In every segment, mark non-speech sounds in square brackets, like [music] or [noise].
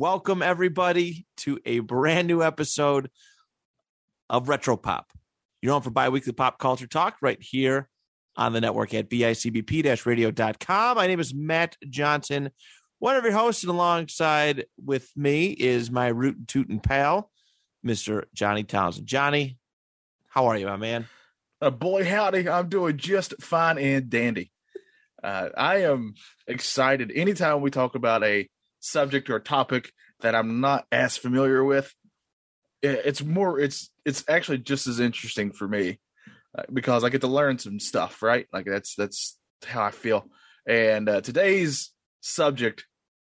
Welcome, everybody, to a brand new episode of Retro Pop. You're on for bi weekly pop culture talk right here on the network at bicbp radio.com. My name is Matt Johnson, one of your hosts, and alongside with me is my root and tootin' pal, Mr. Johnny Townsend. Johnny, how are you, my man? Uh, boy, howdy. I'm doing just fine and dandy. Uh, I am excited anytime we talk about a subject or topic that I'm not as familiar with. It's more, it's, it's actually just as interesting for me uh, because I get to learn some stuff, right? Like that's, that's how I feel. And uh, today's subject,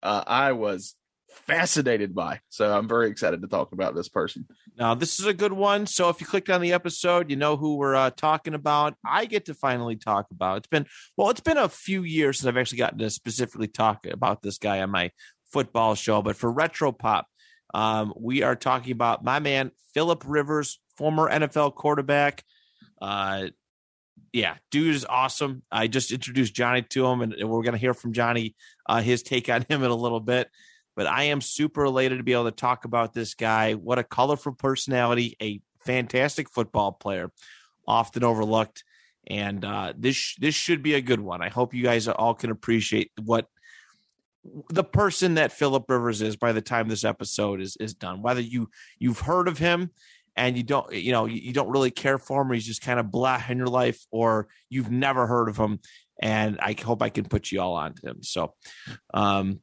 uh, I was fascinated by. So I'm very excited to talk about this person. Now, this is a good one. So if you clicked on the episode, you know who we're uh, talking about. I get to finally talk about. It's been well, it's been a few years since I've actually gotten to specifically talk about this guy on my football show. But for Retro Pop, um, we are talking about my man Philip Rivers, former NFL quarterback. Uh, yeah, dude is awesome. I just introduced Johnny to him, and we're going to hear from Johnny uh, his take on him in a little bit. But I am super elated to be able to talk about this guy. What a colorful personality, a fantastic football player, often overlooked. And uh, this this should be a good one. I hope you guys all can appreciate what the person that Philip Rivers is by the time this episode is is done. Whether you you've heard of him and you don't you know you don't really care for him or he's just kind of blah in your life or you've never heard of him and I hope I can put you all onto him. So um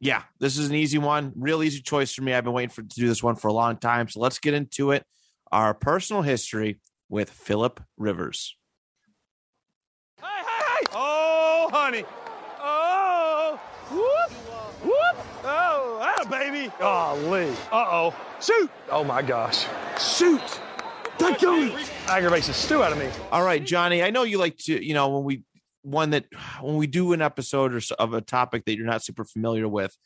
yeah, this is an easy one. Real easy choice for me. I've been waiting for to do this one for a long time. So let's get into it. Our personal history with Philip Rivers. Hey, hey, hey! Oh, honey. Oh, whoop, whoop. Oh, ah, baby. Oh, Lee. Uh-oh. Shoot. Oh, my gosh. Shoot. That aggravates the stew out of me. All right, Johnny. I know you like to, you know, when we one that [sighs] when we do an episode or of a topic that you're not super familiar with,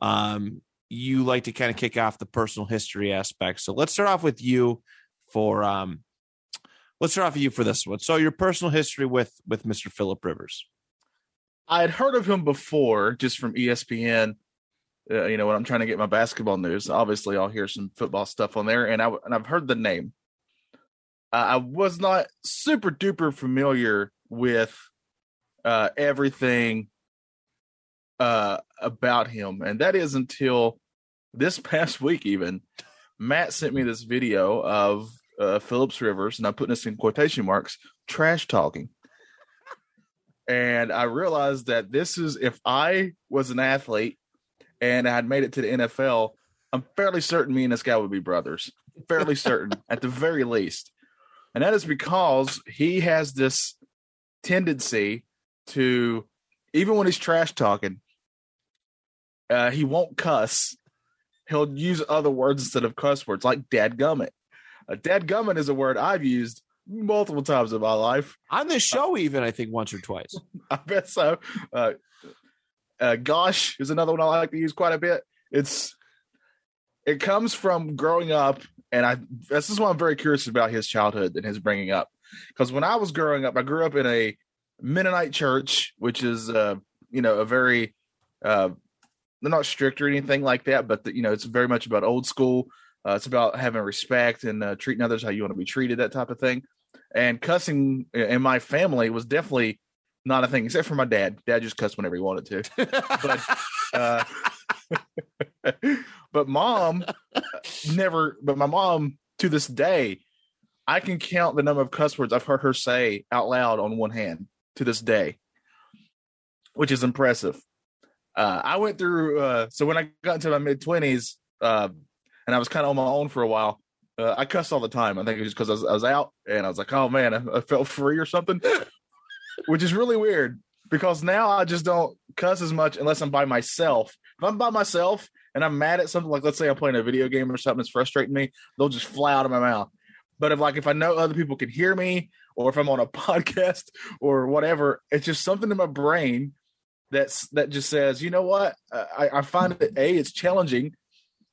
um, you like to kind of kick off the personal history aspect. So let's start off with you for um, let's start off with you for this one. So your personal history with with Mr. Philip Rivers. I had heard of him before, just from ESPN. Uh, you know, when I'm trying to get my basketball news, obviously I'll hear some football stuff on there, and I and I've heard the name. Uh, I was not super duper familiar with uh, everything uh, about him, and that is until this past week. Even Matt sent me this video of uh, Phillips Rivers, and I'm putting this in quotation marks, trash talking. And I realized that this is if I was an athlete and I had made it to the NFL, I'm fairly certain me and this guy would be brothers. Fairly certain, [laughs] at the very least. And that is because he has this tendency to, even when he's trash talking, uh, he won't cuss. He'll use other words instead of cuss words, like dadgummit. Uh, dadgummit is a word I've used multiple times in my life. On this show, even I think once or twice. [laughs] I bet so. Uh, uh, gosh is another one I like to use quite a bit. It's it comes from growing up, and I this is why I'm very curious about his childhood and his bringing up. Because when I was growing up, I grew up in a Mennonite church, which is uh, you know a very uh, they're not strict or anything like that, but the, you know it's very much about old school. Uh, it's about having respect and uh, treating others how you want to be treated, that type of thing. And cussing in my family was definitely not a thing, except for my dad. Dad just cussed whenever he wanted to. [laughs] but uh, [laughs] but mom never. But my mom to this day, I can count the number of cuss words I've heard her say out loud on one hand to this day, which is impressive. Uh, I went through. Uh, so when I got into my mid twenties, uh, and I was kind of on my own for a while, uh, I cuss all the time. I think it was because I was, I was out and I was like, oh man, I, I felt free or something, [laughs] which is really weird because now I just don't cuss as much unless I'm by myself. If I'm by myself and I'm mad at something, like let's say I'm playing a video game or something that's frustrating me, they'll just fly out of my mouth. But if like if I know other people can hear me, or if I'm on a [laughs] podcast or whatever, it's just something in my brain that's that just says, you know what? I, I find that a it's challenging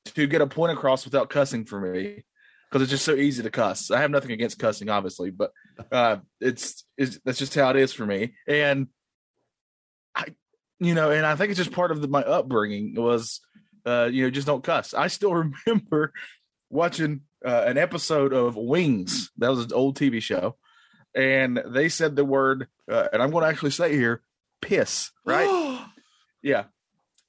to get a point across without cussing for me because it's just so easy to cuss. I have nothing against cussing, obviously, but uh, it's, that's just how it is for me. And I, you know, and I think it's just part of the, my upbringing was, uh, you know, just don't cuss. I still [laughs] remember watching uh, an episode of Wings. That was an old TV show, and they said the word, uh, and I'm going to actually say here, piss. Right? [gasps] yeah.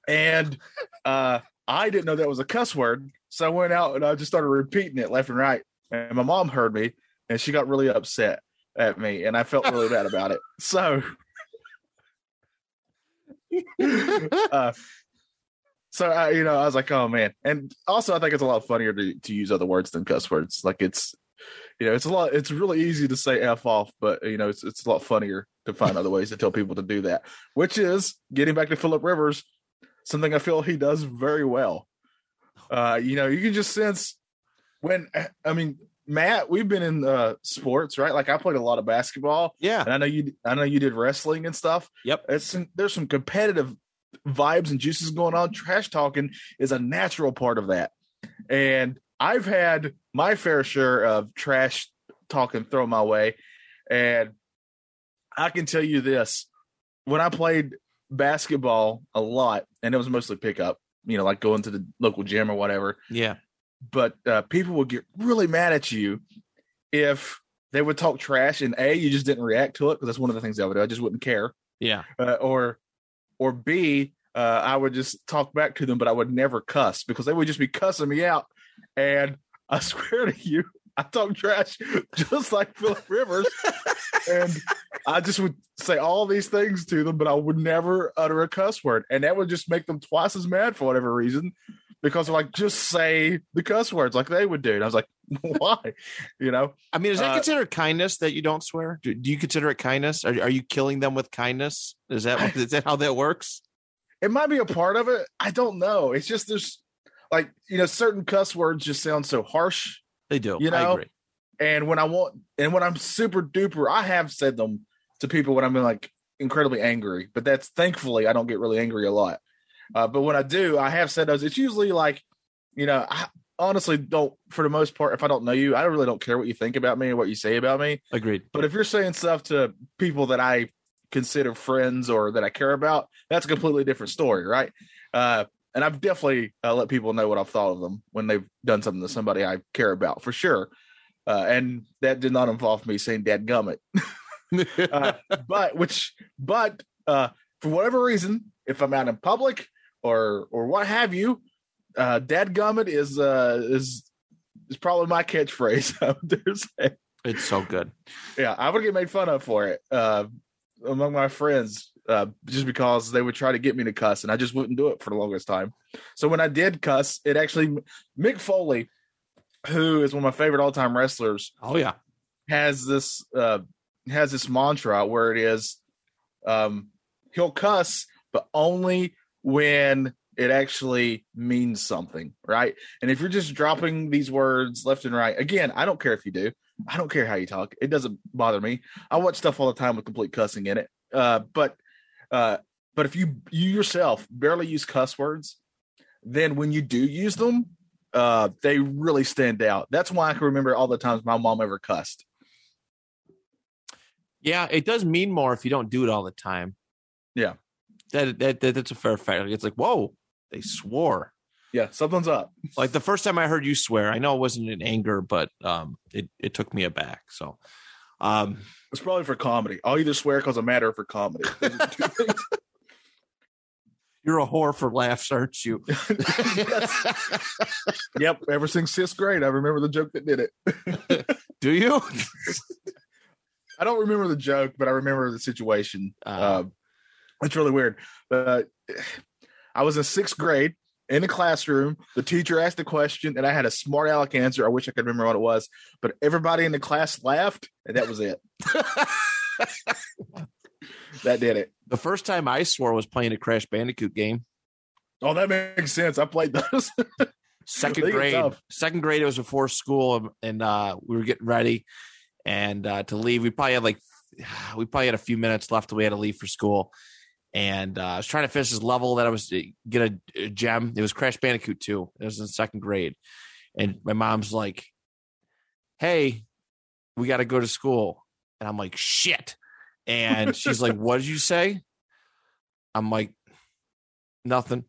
And uh, I didn't know that was a cuss word, so I went out and I just started repeating it left and right. And my mom heard me, and she got really upset at me, and I felt really bad about it. [laughs] So. [laughs] uh, so I, you know, I was like, oh man. And also I think it's a lot funnier to, to use other words than cuss words. Like it's you know, it's a lot it's really easy to say F off, but you know, it's it's a lot funnier to find other ways to tell people to do that. Which is getting back to Philip Rivers, something I feel he does very well. Uh, you know, you can just sense when I mean Matt, we've been in uh, sports, right? Like I played a lot of basketball. Yeah. And I know you I know you did wrestling and stuff. Yep. It's some, there's some competitive vibes and juices going on. Trash talking is a natural part of that. And I've had my fair share of trash talking thrown my way. And I can tell you this when I played basketball a lot, and it was mostly pickup, you know, like going to the local gym or whatever. Yeah. But uh, people would get really mad at you if they would talk trash and A, you just didn't react to it because that's one of the things I would do. I just wouldn't care. Yeah. Uh, or or B, uh, I would just talk back to them, but I would never cuss because they would just be cussing me out. And I [laughs] swear to you, I talk trash just like Philip Rivers. and I just would say all these things to them, but I would never utter a cuss word. And that would just make them twice as mad for whatever reason because they're like, just say the cuss words like they would do. And I was like, [laughs] why? You know? I mean, is that Uh, considered kindness that you don't swear? Do, do you consider it kindness? Are, are you killing them with kindness? Is that is that how that works? it might be a part of it. I don't know. It's just there's like, you know, certain cuss words just sound so harsh. They do. You I know, agree. And when I want, and when I'm super duper, I have said them to people when I'm like incredibly angry. But that's thankfully I don't get really angry a lot. Uh, but when I do, I have said those. It's usually like, you know, I honestly don't. For the most part, if I don't know you, I really don't care what you think about me or what you say about me. Agreed. But if you're saying stuff to people that I consider friends or that I care about, that's a completely different story, right? Uh, and I've definitely uh, let people know what I've thought of them when they've done something to somebody I care about for sure. Uh, and that did not involve me saying "dad gummit," [laughs] uh, but which, but uh, for whatever reason, if I'm out in public or or what have you, uh, "dad gummit" is uh, is is probably my catchphrase. [laughs] I would dare say it's so good. yeah, I would get made fun of for it uh, among my friends uh, just because they would try to get me to cuss, and I just wouldn't do it for the longest time. So when I did cuss, it actually Mick Foley, who is one of my favorite all time wrestlers, Oh yeah. has this uh, has this mantra where it is um, he'll cuss, but only when it actually means something, right? And if you're just dropping these words left and right, again, I don't care if you do. I don't care how you talk. It doesn't bother me. I watch stuff all the time with complete cussing in it. Uh, but uh, but if you you yourself barely use cuss words, then when you do use them, uh, they really stand out. That's why I can remember all the times my mom ever cussed. Yeah, it does mean more if you don't do it all the time. Yeah. That, that, that that's a fair fact. It's like, whoa, they swore. Yeah, something's up. Like the first time I heard you swear, I know it wasn't in anger, but um, it it took me aback. So, um, It's probably for comedy. I'll either swear because I'm mad or for comedy. Those are two [laughs] things. you're a whore for laughs, aren't you? [laughs] yep. Ever since sixth grade, I remember the joke that did it. [laughs] Do you? I don't remember the joke, but I remember the situation. Uh. Uh, it's really weird. Uh, I was in sixth grade, in the classroom. The teacher asked a question, and I had a smart aleck answer. I wish I could remember what it was, but everybody in the class laughed, and that was it. [laughs] that did it. The first time I swore was playing a Crash Bandicoot game. Oh, that makes sense. I played those. [laughs] Second grade. Second grade. It was before school, um, and uh, we were getting ready and uh, to leave. We probably had like we probably had a few minutes left. We had to leave for school, and uh, I was trying to finish this level that I was to get a, a gem. It was Crash Bandicoot 2. It was in second grade, and my mom's like, "Hey, we got to go to school," and I'm like, "Shit," and she's like, [laughs] "What did you say?" I'm like, "Nothing."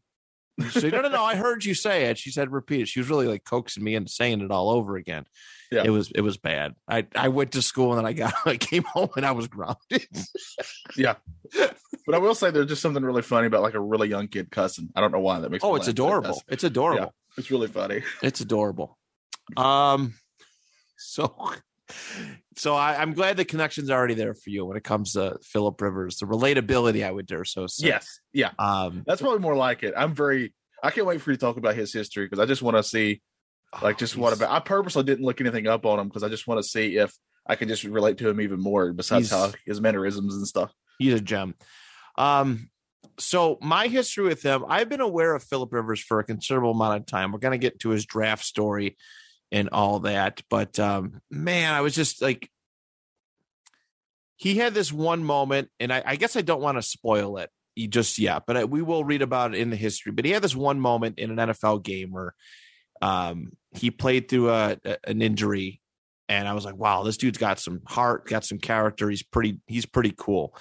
Like, no, no, no. I heard you say it. She said, repeat it. She was really like coaxing me into saying it all over again. Yeah. It was it was bad. I I went to school and then I got [laughs] I came home and I was grounded. Yeah. But I will say there's just something really funny about like a really young kid cussing. I don't know why that makes. oh, it's adorable. It's adorable. It's really funny. It's adorable. [laughs] Um, so so I, I'm glad the connection's already there for you when it comes to Philip Rivers. The relatability, I would dare so say. Yes, yeah, Um, that's probably more like it. I'm very. I can't wait for you to talk about his history because I just want to see, like, just what about. I purposely didn't look anything up on him because I just want to see if I can just relate to him even more. Besides how his mannerisms and stuff. he's a gem. Um, so my history with him, I've been aware of Philip Rivers for a considerable amount of time. We're gonna get to his draft story and all that, but um, man, I was just like, he had this one moment, and I, I guess I don't want to spoil it just yet, but I, we will read about it in the history. But he had this one moment in an NFL game where um, he played through a, a- an injury, and I was like, wow, this dude's got some heart, got some character. He's pretty, he's pretty cool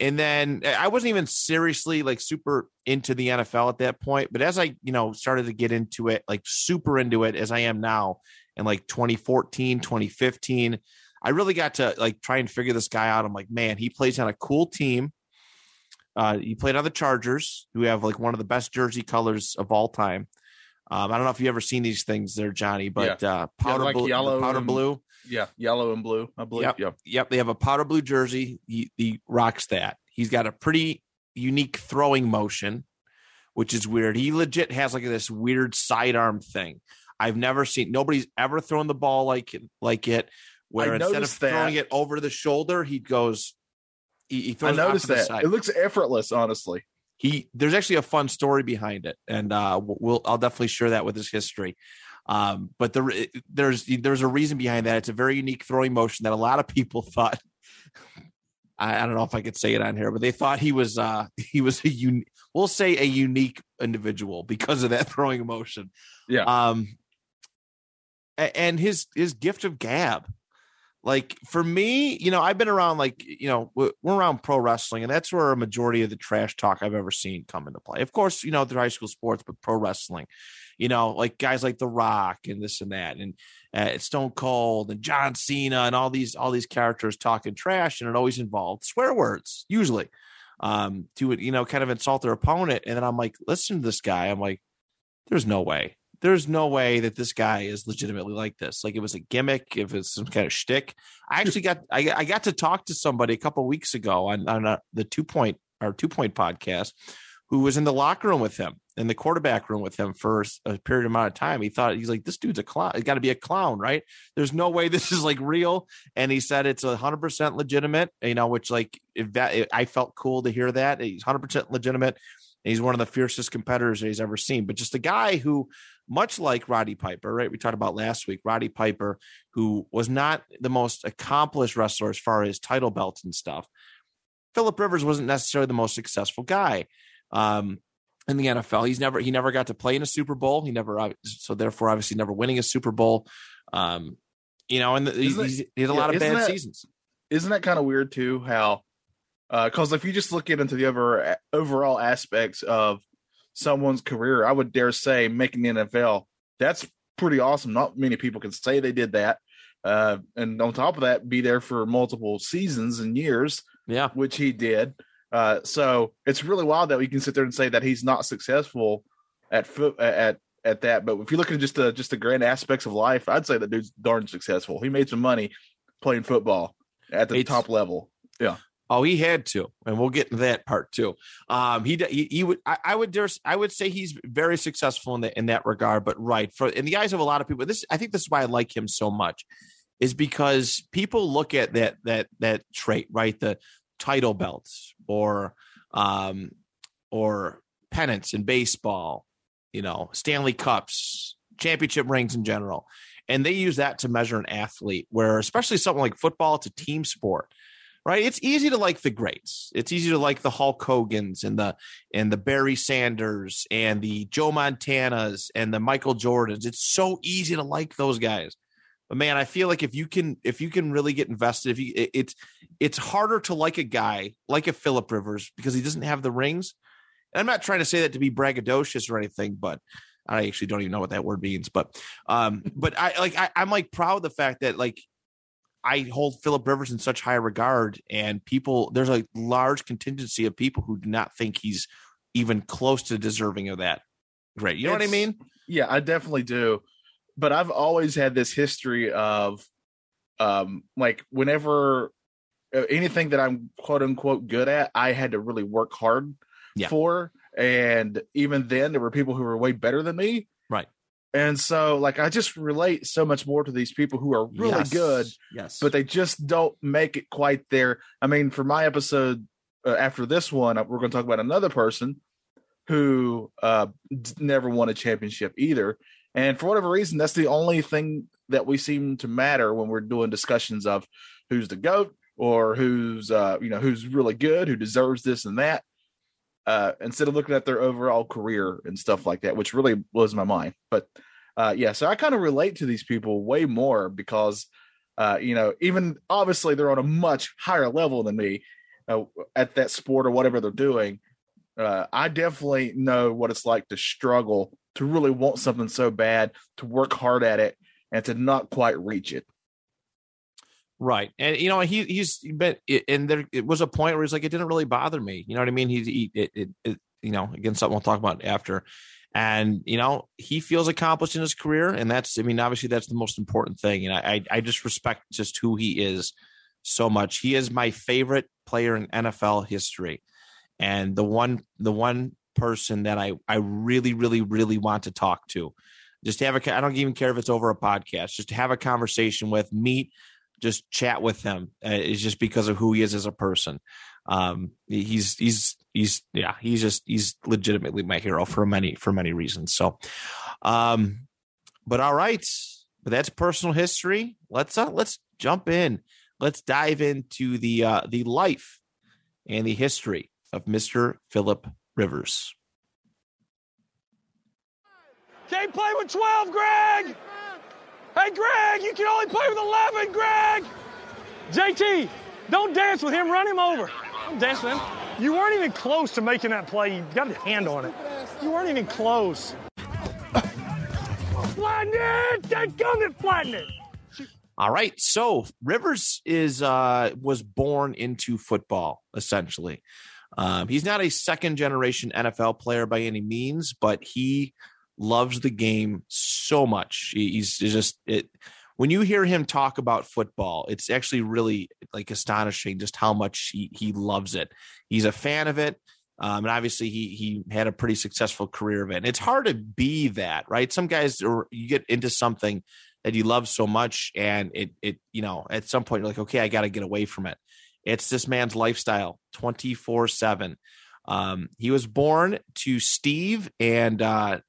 and then eh, I wasn't even seriously like super into the NFL at that point. But as I, you know, started to get into it, like super into it as I am now in like 2014, 2015, I really got to like try and figure this guy out. I'm like, man, he plays on a cool team. Uh, he played on the Chargers, who have like one of the best jersey colors of all time. Um, I don't know if you've ever seen these things there, Johnny, but uh, powder like blue, yellow powder and- blue. Yeah, yellow and blue. I believe. Yep. Yeah. Yep, they have a powder blue jersey. He, he rocks that. He's got a pretty unique throwing motion, which is weird. He legit has like this weird sidearm thing. I've never seen. Nobody's ever thrown the ball like like it. Where I instead of that. throwing it over the shoulder, he goes. He, he I throws off noticed that. It looks effortless, honestly. He there's actually a fun story behind it, and uh, we'll I'll definitely share that with his history. Um, but the, there's there's a reason behind that. It's a very unique throwing motion that a lot of people [laughs] thought. I, I don't know if I could say it on here, but they thought he was uh [laughs] he was a un, we'll say a unique individual because of that [laughs] throwing motion. Yeah. Um. And his his gift of gab, like for me, you know, I've been around like you know we're around pro wrestling, and that's where a majority of the trash talk I've ever seen come into play. Of course, you know, through high school sports, but pro wrestling, you know, like guys like The Rock and this and that, and uh, Stone Cold and John Cena and all these all these characters talking trash, and it always involved swear words, usually, um, to you know, kind of insult their opponent. And then I'm like, listen to this guy. I'm like, there's no way. There's no way that this guy is legitimately like this. Like it was a gimmick, if it's some kind of shtick. I actually got I, I got to talk to somebody a couple weeks ago on on uh the two point our two point podcast who was in the locker room with him in the quarterback room with him for a period amount of time. He thought he's like this dude's a clown. It's got to be a clown, right? There's no way [laughs] this is like real. And he said it's a hundred percent legitimate. You know, which like if that I felt cool to hear that he's hundred percent legitimate. He's one of the fiercest competitors that he's ever seen, but just a guy who, much like Roddy Piper, right? We talked about last week, Roddy Piper, who was not the most accomplished wrestler as far as title belts and stuff. Philip Rivers wasn't necessarily the most successful guy um, in the NFL. He's never he never got to play in a Super Bowl. He never uh, so therefore obviously never winning a Super Bowl. Um, you know, and he's, Isn't he's, he had a yeah, lot of bad that- seasons. isn't that kind of weird too how because if you just look into the over overall aspects of someone's career i would dare say making the nfl that's pretty awesome. Not many people can say they did that. Uh, and on top of that be there for multiple seasons and years Yeah, which he did. Uh, so it's really wild that we can sit there and say that he's not successful at foot at at that. But if you look at just the just the grand aspects of life i'd say that dude's darn successful. He made some money playing football at the It's- top level Oh, he had to, and we'll get into that part too. Um, he he, he would I, I would dare I would say he's very successful in that in that regard. But right for in the eyes of a lot of people, this I think this is why I like him so much, is because people look at that that that trait right the title belts or um or pennants in baseball, you know Stanley Cups, championship rings in general, and they use that to measure an athlete. Where especially something like football, it's a team sport right? It's easy to like the greats. It's easy to like the Hulk Hogan's and the and the Barry Sanders and the Joe Montanas and the Michael Jordans. It's so easy to like those guys. But man, I feel like if you can if you can really get invested, if you it, it's it's harder to like a guy like a Philip Rivers because he doesn't have the rings. And I'm not trying to say that to be braggadocious or anything, but I actually don't even know what that word means. But um, but I like I, I'm like proud of the fact that like I hold Philip Rivers in such high regard, and people there's a large contingency of people who do not think he's even close to deserving of that. Great, you know It's- what I mean? Yeah, I definitely do. But I've always had this history of um like whenever uh, anything that I'm quote unquote good at, I had to really work hard Yeah. for. And even then there were people who were way better than me. And so like I just relate so much more to these people who are really Yes. good, Yes, but they just don't make it quite there. I mean, for my episode uh, after this one, uh, we're going to talk about another person who uh, d- never won a championship either. And for whatever reason, that's the only thing that we seem to matter when we're doing discussions of who's the goat or who's uh, you know who's really good, who deserves this and that. Uh, instead of looking at their overall career and stuff like that, which really blows my mind. But uh, yeah, so I kind of relate to these people way more because uh, you know, even obviously they're on a much higher level than me uh, at that sport or whatever they're doing. Uh, I definitely know what it's like to struggle, to really want something so bad, to work hard at it, and to not quite reach it. Right. And you know he he's been and there it was a point where he's like it didn't really bother me. You know what I mean? He's he it, it, it you know again something we'll talk about after. And you know he feels accomplished in his career, and that's I mean obviously that's the most important thing. And I I, I just respect just who he is so much. He is my favorite player in NFL history, and the one the one person that I I really really really want to talk to. Just to have a I don't even care if it's over a podcast. Just to have a conversation with, meet, just chat with him. Uh, is just because of who he is as a person. Um, he's he's he's yeah he's just he's legitimately my hero for many for many reasons. So, um, but all right, but that's personal history. Let's uh, let's jump in. Let's dive into the uh, the life and the history of Mister Philip Rivers. Can't play with 12, Greg! Hey, Greg, you can only play with 11, Greg! JT, don't dance with him, run him over. Don't dance with him. You weren't even close to making that play. You got a hand on it. You weren't even close. Flatten it! That gum it, flatten it! All right. So Rivers is uh was born into football, essentially. Um, he's not a second generation NFL player by any means, but he loves the game so much. He- He's just it when you hear him talk about football, it's actually really like astonishing just how much he, he loves it. He's a fan of it. Um, and obviously he he had a pretty successful career of it. And it's hard to be that, right? Some guys are you get into something that you love so much and it it you know at some point you're like okay i got to get away from it it's this man's lifestyle 24 7 um he was born to steve and uh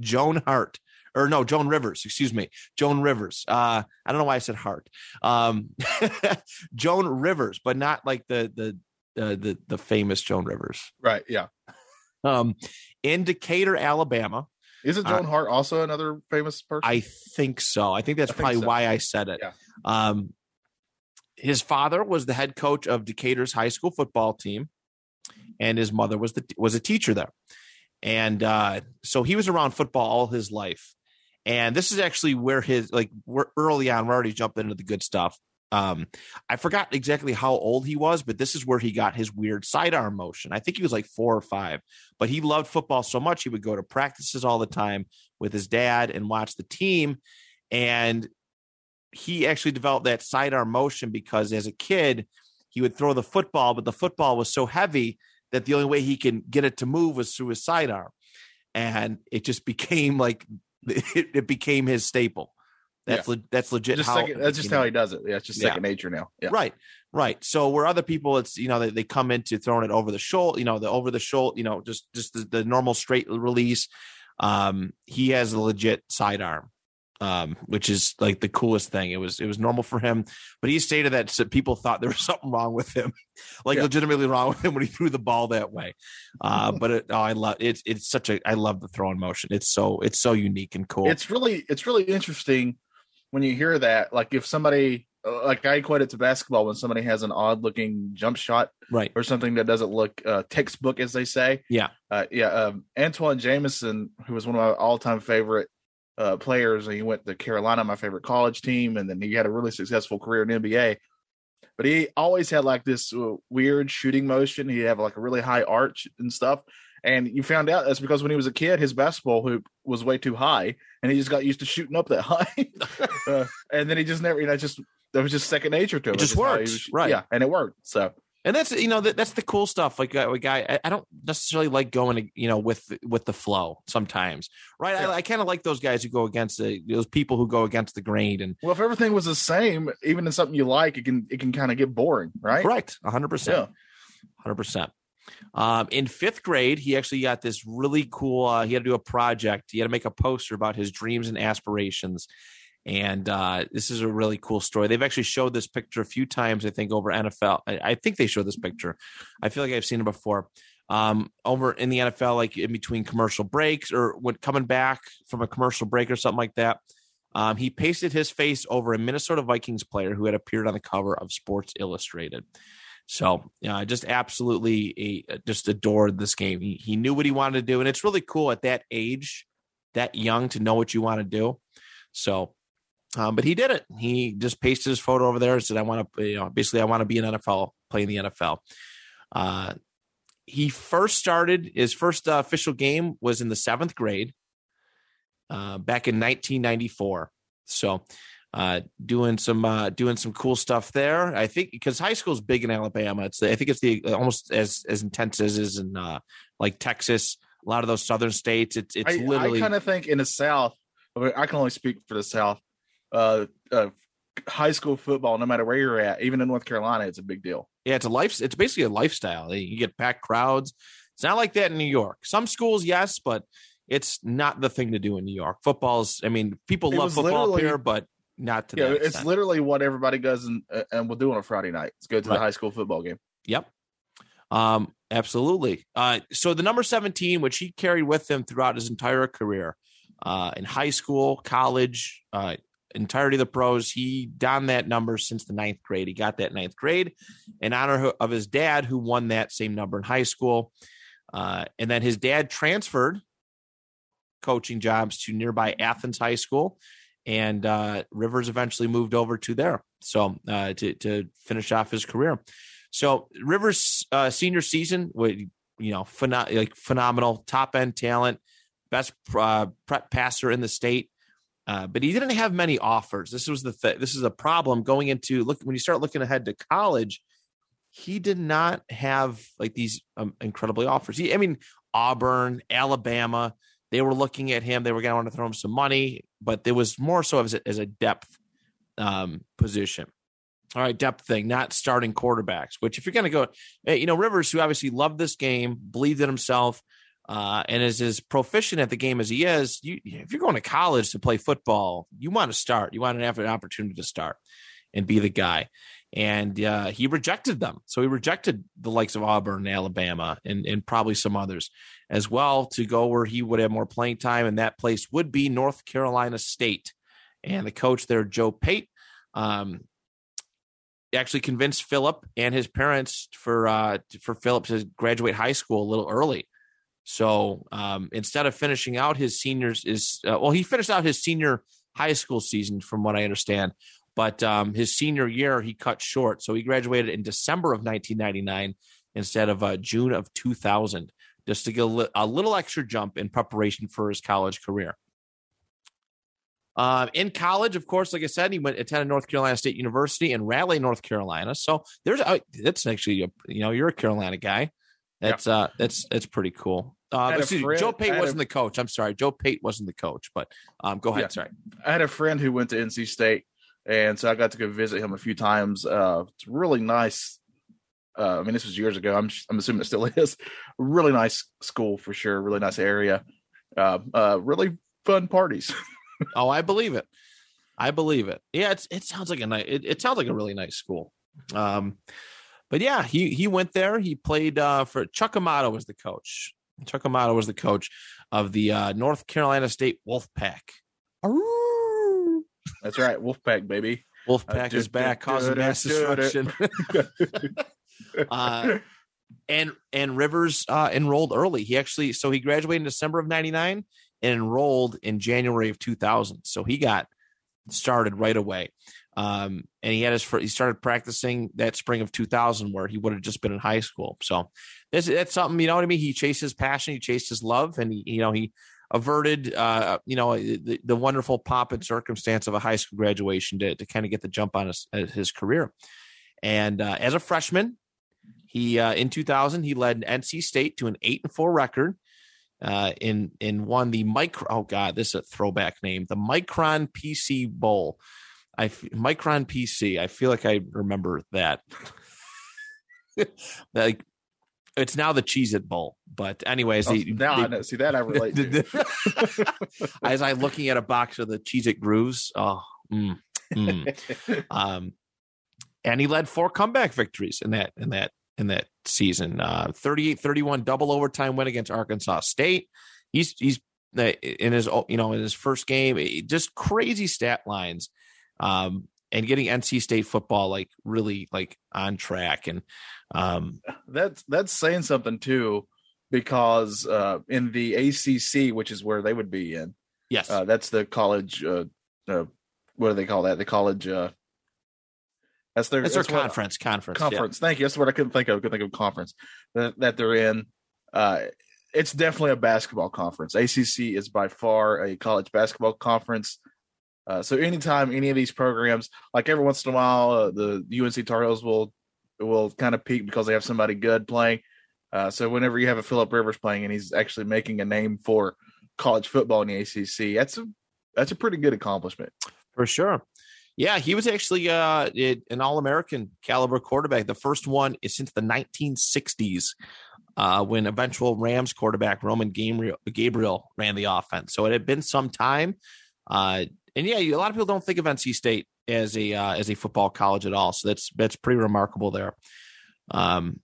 joan hart or no joan rivers excuse me joan rivers uh i don't know why i said hart um [laughs] joan rivers but not like the the uh, the the famous joan rivers Right. Yeah. um in decatur alabama Isn't Joan Hart also another famous person? I think so. I think that's I think probably so. why I said it. Yeah. Um, his father was the head coach of Decatur's high school football team, and his mother was the was a teacher there. And uh, so he was around football all his life. And this is actually where his like we're early on. We're already jumping into the good stuff. Um, I forgot exactly how old he was, but this is where he got his weird sidearm motion. I think he was like four or five, but he loved football so much he would go to practices all the time with his dad and watch the team. And he actually developed that sidearm motion because as a kid, he would throw the football, but the football was so heavy that the only way he can get it to move was through his sidearm. And it just [laughs] became like it, it became his staple. That's le- that's legit. How second, that's just know, how he does it. Yeah, it's just Yeah. second nature now. Yeah. Right, right. So where other people, it's you know they, they come into throwing it over the shoulder, you know the over the shoulder, you know just just the, the normal straight release. Um, he has a legit sidearm, um, which is like the coolest thing. It was it was normal for him, but he stated that so people thought there was [laughs] something wrong with him, [laughs] like Yeah. legitimately wrong with him when he threw the ball that way. Uh, but it, oh, I love it's it's such a I love the throwing motion. It's so it's so unique and cool. It's really it's really interesting when you hear that. Like if somebody uh, like I equate it to basketball when somebody has an odd looking jump shot right. or something that doesn't look uh, textbook, as they say. Yeah. uh, yeah. Um, Antawn Jamison, who was one of my all time favorite uh, players, and he went to Carolina, my favorite college team, and then he had a really successful career in NBA. But he always had like this uh, weird shooting motion. He'd have like a really high arch and stuff. And you found out that's because when he was a kid, his basketball hoop was way too high, and he just got used to shooting up that [laughs] high. [laughs] uh, and then he just never, you know, just that was just second nature to him. It just works, was- right. Yeah, and it worked. So and that's you know that, that's the cool stuff. Like uh, a guy I, I don't necessarily like going to, you know with with the flow sometimes right? Yeah. i, I kind of like those guys who go against the those people who go against the grain and Well, if everything was the same, even in something you like, it can it can kind of get boring, right? correct. 100% Yeah. 100% um, in fifth grade he actually got this really cool uh, he had to do a project. He had to make a poster about his dreams and aspirations and uh, this is a really cool story. They've actually showed this picture a few times, I think, over NFL. I, I think they showed this picture. I feel like I've seen it before. Um, over in the NFL, like in between commercial breaks or when coming back from a commercial break or something like that. Um, he pasted his face over a Minnesota Vikings player who had appeared on the cover of Sports Illustrated. So, uh, just absolutely a, just adored this game. He, he knew what he wanted to do, and it's really cool at that age, that young, to know what you want to do. So, um, but he did it. He just pasted his photo over there and said, "I want to, you know, basically, I want to be an NFL, play in the NFL." Uh, he first started his first uh, official game was in the seventh grade, uh, back in 1994. So, uh, doing some uh, doing some cool stuff there. I think because high school is big in Alabama. It's the, I think it's the almost as as intense as is in uh, like Texas. A lot of those southern states. It's it's I, literally I kind of think in the South, I, mean, I can only speak for the South. Uh, uh, high school football, no matter where you're at, even in North Carolina, it's a big deal. Yeah, it's a life. It's basically a lifestyle. You get packed crowds. It's not like that in New York. Some schools, yes, but it's not the thing to do in New York. Football's. I mean, people It love football here, but not to Yeah, it's extent. literally what everybody does and and will do on a Friday night. Let's go to Right. the high school football game. Yep. Um, absolutely. Uh, so the number 17, which he carried with him throughout his entire career, uh, in high school, college, uh, entirety of the pros, he donned that number since the ninth grade. He got that ninth grade in honor of his dad, who won that same number in high school. Uh, and then his dad transferred coaching jobs to nearby Athens High School, and uh, Rivers eventually moved over to there. So uh, to to finish off his career. So Rivers' uh, senior season, you know, phenom- like phenomenal, top end talent, best uh, prep passer in the state. Uh, but he didn't have many offers. This was the th- this is a problem going into look when you start looking ahead to college. He did not have like these um, incredibly offers. He, I mean, Auburn, Alabama, they were looking at him. They were going to want to throw him some money, but there was more so as a, as a depth um, position. All right, depth thing, not starting quarterbacks. Which, if you're going to go, eh, you know, Rivers, who obviously loved this game, believed in himself, uh, and is as proficient at the game as he is. You, if you're going to college to play football, you want to start. You want to have an opportunity to start and be the guy. And uh, he rejected them. So he rejected the likes of Auburn, Alabama, and, and probably some others as well to go where he would have more playing time. And that place would be North Carolina State. And the coach there, Joe Pate, um, actually convinced Philip and his parents for uh, for Philip to graduate high school a little early. So um, instead of finishing out his seniors, is uh, well, he finished out his senior high school season, from what I understand. But um, his senior year, he cut short. So he graduated in December of 1999 instead of uh, June of 2000, just to get a, li- a little extra jump in preparation for his college career. Um, in college, of course, like I said, he went attended North Carolina State University in Raleigh, North Carolina. So there's uh, that's actually a, you know you're a Carolina guy. That's uh that's that's pretty cool. Uh, excuse me, Joe Pate wasn't the coach. I'm sorry, Joe Pate wasn't the coach. But um, go ahead. Yeah. Sorry. I had a friend who went to NC State, and so I got to go visit him a few times. Uh, it's really nice. Uh, I mean, this was years ago. I'm I'm assuming it still [laughs] is. Really nice school for sure. Really nice area. Uh, uh, really fun parties. [laughs] Oh, I believe it. I believe it. Yeah, it's it sounds like a nice. It, it sounds like a really nice school. Um, but yeah, he he went there. He played uh, for Chuck Amato was the coach. Chuck Amato was the coach of the uh, North Carolina State Wolfpack. That's right, Wolfpack baby. Wolfpack Uh, is back, causing mass destruction. Uh, and and Rivers uh, enrolled early. He actually so he graduated in December of '99 and enrolled in January of 2000. So he got started right away. Um, and he had his he started practicing that spring of 2000 where he would have just been in high school. So that's that's something you know what I mean. He chased his passion, he chased his love, and he you know he averted uh you know the, the wonderful pomp and circumstance of a high school graduation to, to kind of get the jump on his, his career. And uh, as a freshman, he uh, in 2000 he led NC State to an eight and four record. Uh, in in won the micro. Oh God, this is a throwback name. The Micron PC Bowl. I Micron PC. I feel like I remember that. [laughs] like it's now the Cheez It Bowl. But anyways, Oh, now I know. See that I relate to. [laughs] as I'm looking at a box of the Cheez It grooves. Oh, mm, mm. [laughs] um, and he led four comeback victories in that in that in that season. Uh, 38-31 double overtime win against Arkansas State. He's he's uh, in his you know in his first game, eh, just crazy stat lines. Um, and getting NC State football like really like on track and um that's that's saying something too, because uh, in the ACC, which is where they would be in, yes uh, that's the college. Uh, uh, what do they call that? The college. Uh, that's their it's their that's what- conference conference yeah. conference. Thank you. That's what I couldn't think of. I couldn't think of conference that, that they're in. Uh, it's definitely a basketball conference. ACC is by far a college basketball conference. Uh, so anytime any of these programs, like every once in a while, uh, the UNC Tar Heels will will kind of peak because they have somebody good playing. Uh, so whenever you have a Philip Rivers playing and he's actually making a name for college football in the ACC, that's a that's a pretty good accomplishment. For sure. Yeah, he was actually uh, an All American caliber quarterback. The first one is since the 1960s uh, when eventual Rams quarterback Roman Gabriel, Gabriel ran the offense. So it had been some time. Uh, and yeah, a lot of people don't think of NC State as a uh, as a football college at all. So that's that's pretty remarkable there. Um,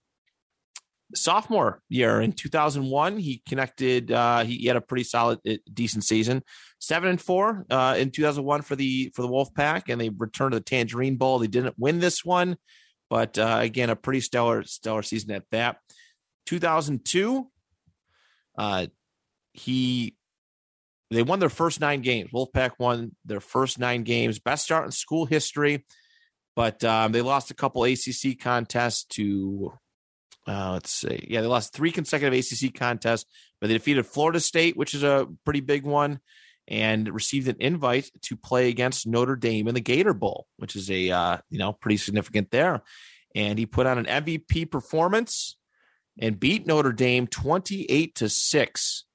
sophomore year in 2001 he connected uh he, he had a pretty solid uh, decent season seven and four uh in 2001 for the for the wolf pack and they returned to the tangerine bowl they didn't win this one but uh again a pretty stellar stellar season at that 2002 uh he they won their first nine games wolfpack won their first nine games best start in school history but um, they lost a couple acc contests to uh, let's see. Yeah, they lost three consecutive ACC contests, but they defeated Florida State, which is a pretty big one, and received an invite to play against Notre Dame in the Gator Bowl, which is a uh, you know pretty significant there. And he put on an MVP performance and beat Notre Dame twenty eight to six.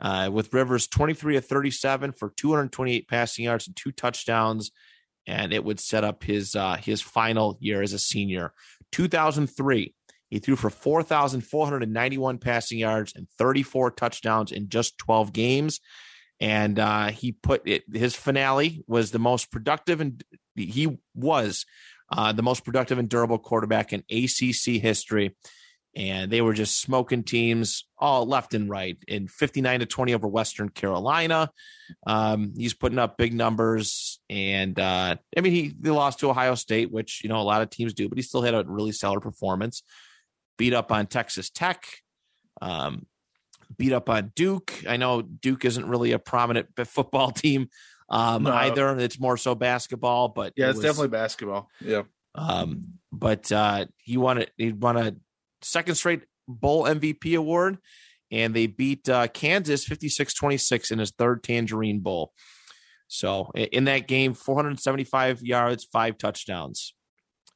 Uh, with Rivers 23 of 37 for 228 passing yards and two touchdowns, and it would set up his uh, his final year as a senior. 2003, he threw for 4,491 passing yards and 34 touchdowns in just 12 games. And uh, he put it, his finale was the most productive, and he was uh, the most productive and durable quarterback in ACC history. And they were just smoking teams all left and right in 59 to 20 over Western Carolina. Um, he's putting up big numbers. And uh, I mean, he they lost to Ohio State, which, you know, a lot of teams do, but he still had a really stellar performance beat up on Texas Tech, um, beat up on Duke. I know Duke isn't really a prominent [laughs] football team um, No. either. It's more so basketball, but Yeah, it it's was- definitely basketball. Yeah. Um, but uh, he won it. He won a second straight bowl MVP award, and they beat uh, Kansas 56-26 in his third Tangerine Bowl. So in that game, 475 yards, five touchdowns.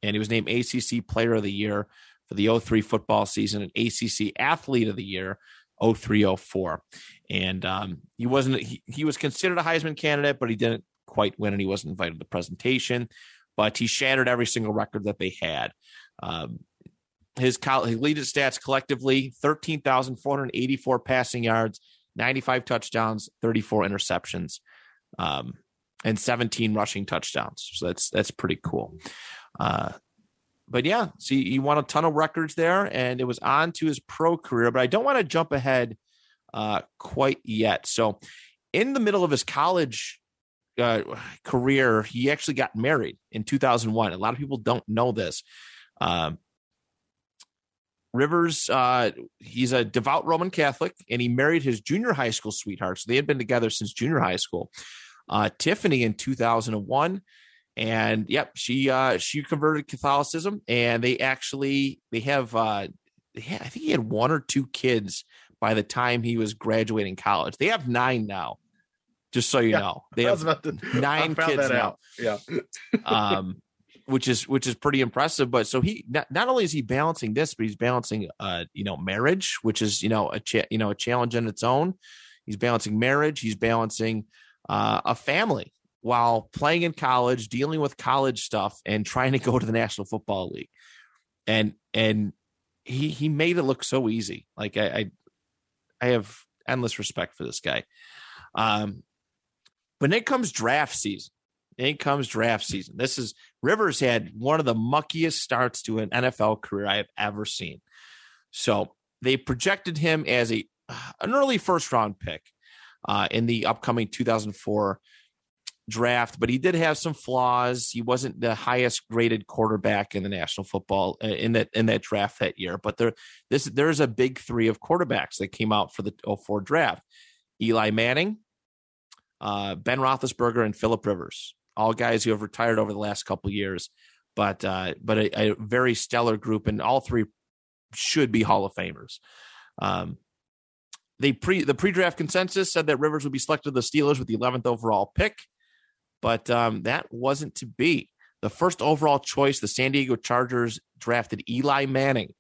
And he was named ACC Player of the Year for the 03 football season and ACC Athlete of the Year 0304. And um, he wasn't, he, he was considered a Heisman candidate, but he didn't quite win and he wasn't invited to the presentation. But he shattered every single record that they had. Um, his, college, his lead stats collectively 13,484 passing yards, 95 touchdowns, 34 interceptions, um, and 17 rushing touchdowns. So that's that's pretty cool. Uh, but yeah, see, he won a ton of records there, and it was on to his pro career. But I don't want to jump ahead uh, quite yet. So, in the middle of his college uh, career, he actually got married in 2001. A lot of people don't know this. Um, Rivers, uh, he's a devout Roman Catholic, and he married his junior high school sweetheart. So they had been together since junior high school. Uh, Tiffany in 2001, and yep, she uh, she converted Catholicism, and they actually they have uh, they had, I think he had one or two kids by the time he was graduating college. They have nine now. Just so you yeah, know, they have to, nine kids now. Out. Yeah. um, which is which is pretty impressive. But so he not, not only is he balancing this, but he's balancing uh you know marriage, which is you know a cha- you know a challenge in its own. He's balancing marriage. He's balancing uh, a family while playing in college, dealing with college stuff, and trying to go to the National Football League. And and he he made it look so easy. Like I I, I have endless respect for this guy. Um, then it comes draft season. In comes draft season. This is Rivers had one of the muckiest starts to an NFL career I have ever seen. So they projected him as a an early first round pick uh, in the upcoming 2004 draft, but he did have some flaws. He wasn't the highest graded quarterback in the national football uh, in that in that draft that year. But there this there's a big three of quarterbacks that came out for the 04 draft: Eli Manning, uh, Ben Roethlisberger, and Philip Rivers all guys who have retired over the last couple years, but uh, but a, a, very stellar group, and all three should be Hall of Famers. Um, they pre the pre-draft consensus said that Rivers would be selected the Steelers with the 11th overall pick, but um, that wasn't to be. The first overall choice, the San Diego Chargers drafted Eli Manning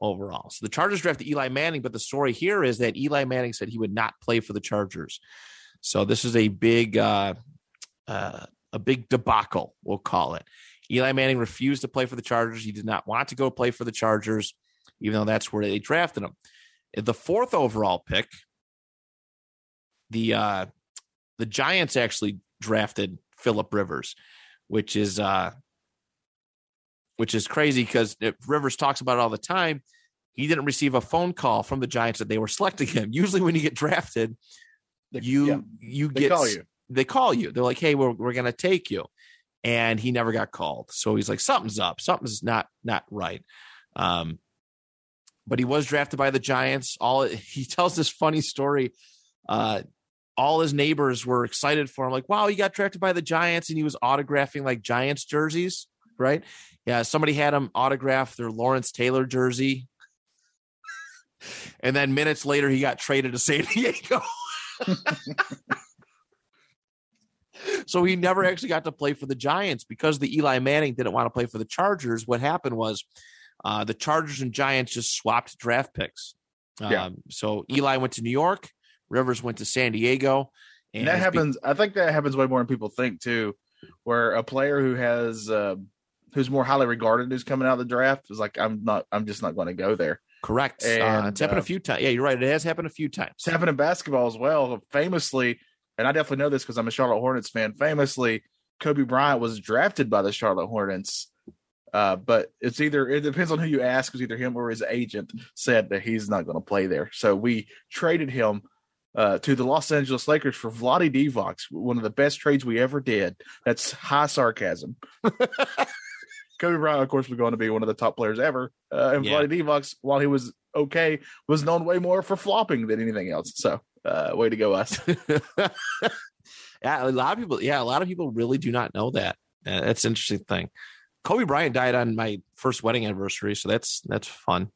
overall. So the Chargers drafted Eli Manning, but the story here is that Eli Manning said he would not play for the Chargers. So this is a big uh, uh, a big debacle, we'll call it. Eli Manning refused to play for the Chargers. He did not want to go play for the Chargers, even though that's where they drafted him. The fourth overall pick, the uh, the Giants actually drafted Philip Rivers, which is uh, which is crazy because Rivers talks about it all the time. He didn't receive a phone call from the Giants that they were selecting him. [laughs] Usually, when you get drafted, you yeah, you get you they call you. They're like, "Hey, we're we're gonna take you," and he never got called. So he's like, "Something's up. Something's not not right." Um, but he was drafted by the Giants. All [laughs] he tells this funny story. Uh, all his neighbors were excited for him, like, "Wow, he got drafted by the Giants," and he was autographing like Giants jerseys. Right? Yeah, somebody had him autograph their Lawrence Taylor jersey. and then minutes later, he got traded to San [laughs] Diego. [laughs] so he never actually got to play for the Giants because the Eli Manning didn't want to play for the Chargers. What happened was uh, the Chargers and Giants just swapped draft picks. Yeah. Um, so Eli went to New York, Rivers went to San Diego. And, and that happens. Be- I think that happens way more than people think too, where a player who has uh, who's more highly regarded who's coming out of the draft is like, I'm not, I'm just not going to go there. Correct. And, uh, it's happened uh, a few times. Yeah, you're right. It has happened a few times. It's happened in basketball as well. Famously, and I definitely know this because I'm a Charlotte Hornets fan. Famously, Kobe Bryant was drafted by the Charlotte Hornets. Uh, but it's either it depends on who you ask. Because either him or his agent said that he's not going to play there. So we traded him uh, to the Los Angeles Lakers for Vlade Divac, one of the best trades we ever did. That's high sarcasm. [laughs] Kobe Bryant, of course, was going to be one of the top players ever. Uh, and yeah. Vlade Divac, while he was okay, was known way more for flopping than anything else. So uh, way to go, us. [laughs] yeah, a lot of people. Yeah, a lot of people really do not know that. Uh, that's an interesting thing. Kobe Bryant died on my first wedding anniversary, so that's that's fun.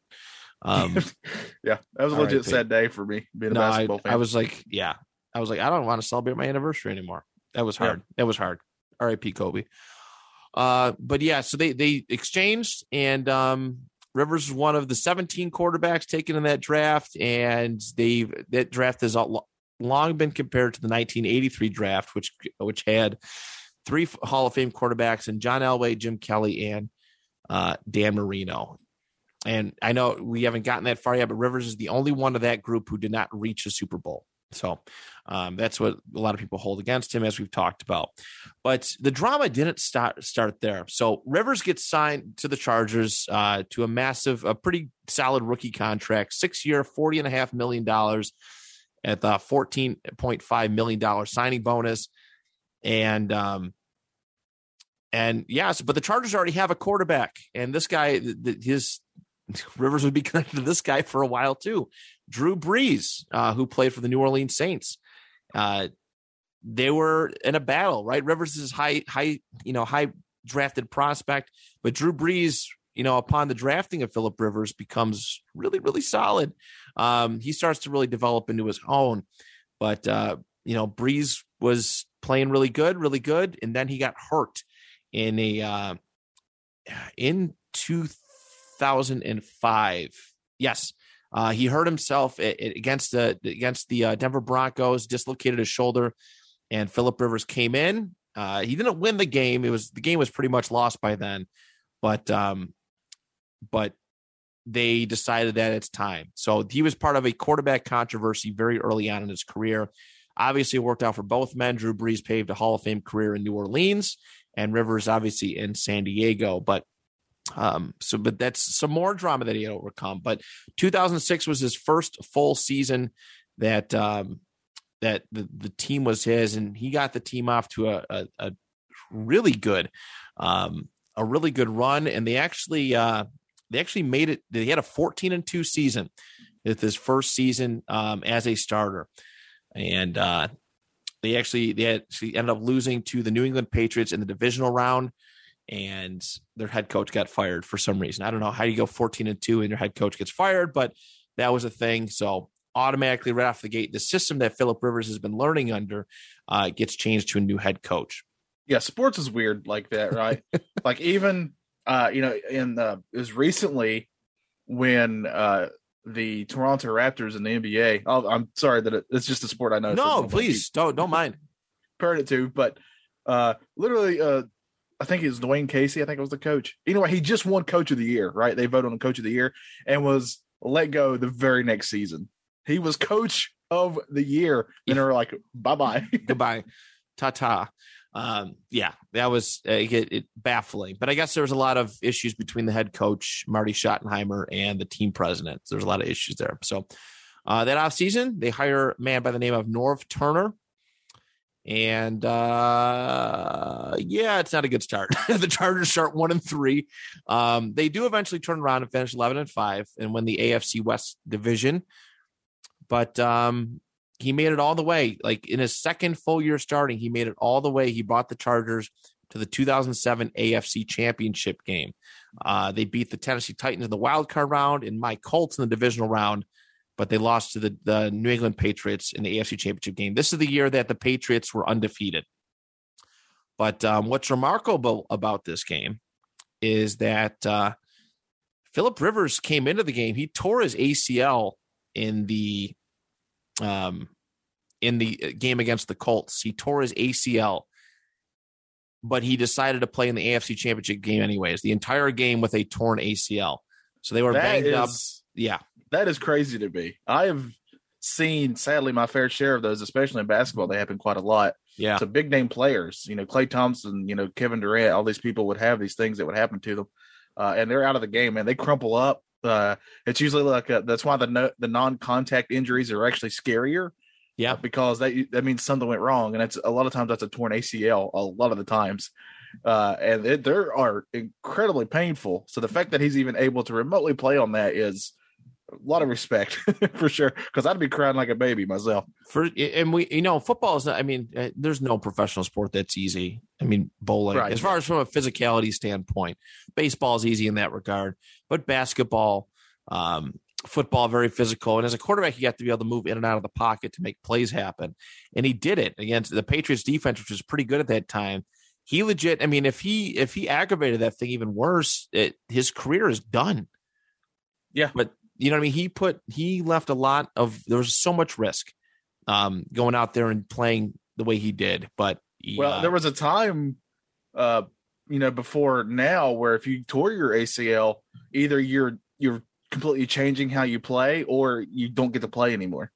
Um, [laughs] yeah, that was a legit right, sad day for me being a basketball I, fan. I was like, yeah, I was like, I don't want to celebrate my anniversary anymore. That was hard. That was hard. R.I.P. Kobe. Uh, but yeah, so they they exchanged, and um, Rivers is one of the 17 quarterbacks taken in that draft, and they that draft has long been compared to the 1983 draft, which which had three Hall of Fame quarterbacks and John Elway, Jim Kelly, and uh, Dan Marino. And I know we haven't gotten that far yet, but Rivers is the only one of that group who did not reach a Super Bowl. So um, that's what a lot of people hold against him, as we've talked about. But the drama didn't start start there. So Rivers gets signed to the Chargers uh, to a massive, a pretty solid rookie contract, six year, forty and a half million dollars at the fourteen point five million dollar signing bonus, and um, and yes, but the Chargers already have a quarterback, and this guy, his [laughs] Rivers would be connected to this guy for a while too. Drew Brees, uh, who played for the New Orleans Saints. Uh, they were in a battle, right? Rivers is high, high, you know, high drafted prospect, but Drew Brees, you know, upon the drafting of Philip Rivers, becomes really, really solid. Um, he starts to really develop into his own. But uh, you know, Brees was playing really good, really good, and then he got hurt in a uh, in 2005. Yes, uh, he hurt himself against the against the uh, Denver Broncos, dislocated his shoulder, and Philip Rivers came in. Uh, he didn't win the game. It was the game was pretty much lost by then, but um, but they decided that it's time. So he was part of a quarterback controversy very early on in his career. Obviously, it worked out for both men. Drew Brees paved a Hall of Fame career in New Orleans, and Rivers obviously in San Diego. But um, so, but that's some more drama that he had overcome. But 2006 was his first full season that um, that the, the team was his, and he got the team off to a, a, a really good um, a really good run. And they actually uh, they actually made it. They had a 14 and two season with his first season um, as a starter, and uh, they actually they actually ended up losing to the New England Patriots in the divisional round and their head coach got fired for some reason. I don't know how you go 14 and 2 and your head coach gets fired, but that was a thing. So automatically right off the gate, the system that Philip Rivers has been learning under uh, gets changed to a new head coach. Yeah, sports is weird like that, right? [laughs] like even uh, you know, in the it was recently when uh the Toronto Raptors in the NBA. Oh, I'm sorry that it, it's just a sport I know. No, please don't don't mind. Compared it to, but uh, literally, uh, I think it was Dwane Casey. I think it was the coach. Anyway, he just won Coach of the Year, right? They voted on Coach of the Year and was let go the very next season. He was Coach of the Year, and they were like, "Bye bye, [laughs] goodbye, ta ta." Um, yeah, that was uh, it, it, baffling. But I guess there was a lot of issues between the head coach Marty Schottenheimer and the team president. So there's a lot of issues there. So uh, that off season, they hire a man by the name of Norv Turner and uh, yeah, it's not a good start. [laughs] the Chargers start one and three. Um, they do eventually turn around and finish eleven and five and win the AFC West division. But um, he made it all the way. Like in his second full year starting, he made it all the way. He brought the Chargers to the 2007 AFC Championship game. Uh, they beat the Tennessee Titans in the wild card round and my Colts in the divisional round but they lost to the, the New England Patriots in the AFC Championship game. This is the year that the Patriots were undefeated. But um, what's remarkable about this game is that uh, Philip Rivers came into the game. He tore his ACL in the um, in the uh, game against the Colts. He tore his ACL, but he decided to play in the AFC Championship game anyways. The entire game with a torn ACL. So they were that banged is, up. Yeah, that is crazy to me. I have seen, sadly, my fair share of those, especially in basketball. They happen quite a lot. Yeah. So big name players, you know, Klay Thompson, you know, Kevin Durant, all these people would have these things that would happen to them. Uh, and they're out of the game, and they crumple up. Uh, it's usually like a, that's why the no, the non contact injuries are actually scarier. Yeah, because that that means something went wrong, and it's a lot of times that's a torn ACL. A lot of the times, uh, and it, they are incredibly painful. So the fact that he's even able to remotely play on that is a lot of respect [laughs] for sure because i'd be crying like a baby myself for and we you know football is not, i mean uh, there's no professional sport that's easy i mean bowling right, as far as from a physicality standpoint baseball is easy in that regard but basketball um football, very physical. And as a quarterback, you have to be able to move in and out of the pocket to make plays happen. And he did it against the Patriots defense, which was pretty good at that time. He legit, I mean, if he if he aggravated that thing even worse, it, his career is done. Yeah. But you know what I mean? He put he left a lot of there was so much risk um going out there and playing the way he did. But he, Well, uh, there was a time, uh, you know, before now where if you tore your ACL, either you're you're completely changing how you play or you don't get to play anymore.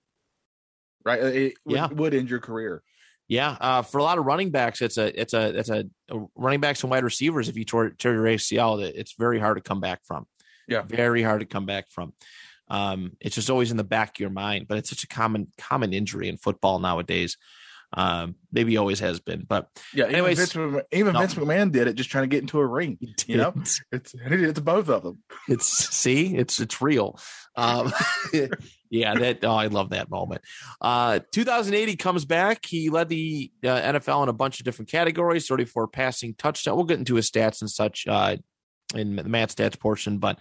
Right? It would, Yeah. would end your career. Yeah, uh, for a lot of running backs, it's a it's a it's a, running backs and wide receivers. If you tore, tear your ACL, it's very hard to come back from. Yeah. very hard to come back from. Um, it's just always in the back of your mind, but it's such a common common injury in football nowadays. Um, maybe always has been, but Yeah. Anyways, even, Vince, McMahon, even no. Vince McMahon did it just trying to get into a ring. You know? it's It's and he did it to both of them. it's see it's it's real. Um, [laughs] yeah, that oh, I love that moment. Uh, 2008, he comes back. He led the uh, NFL in a bunch of different categories, 34 passing touchdown. We'll get into his stats and such uh, in the Matt stats portion, but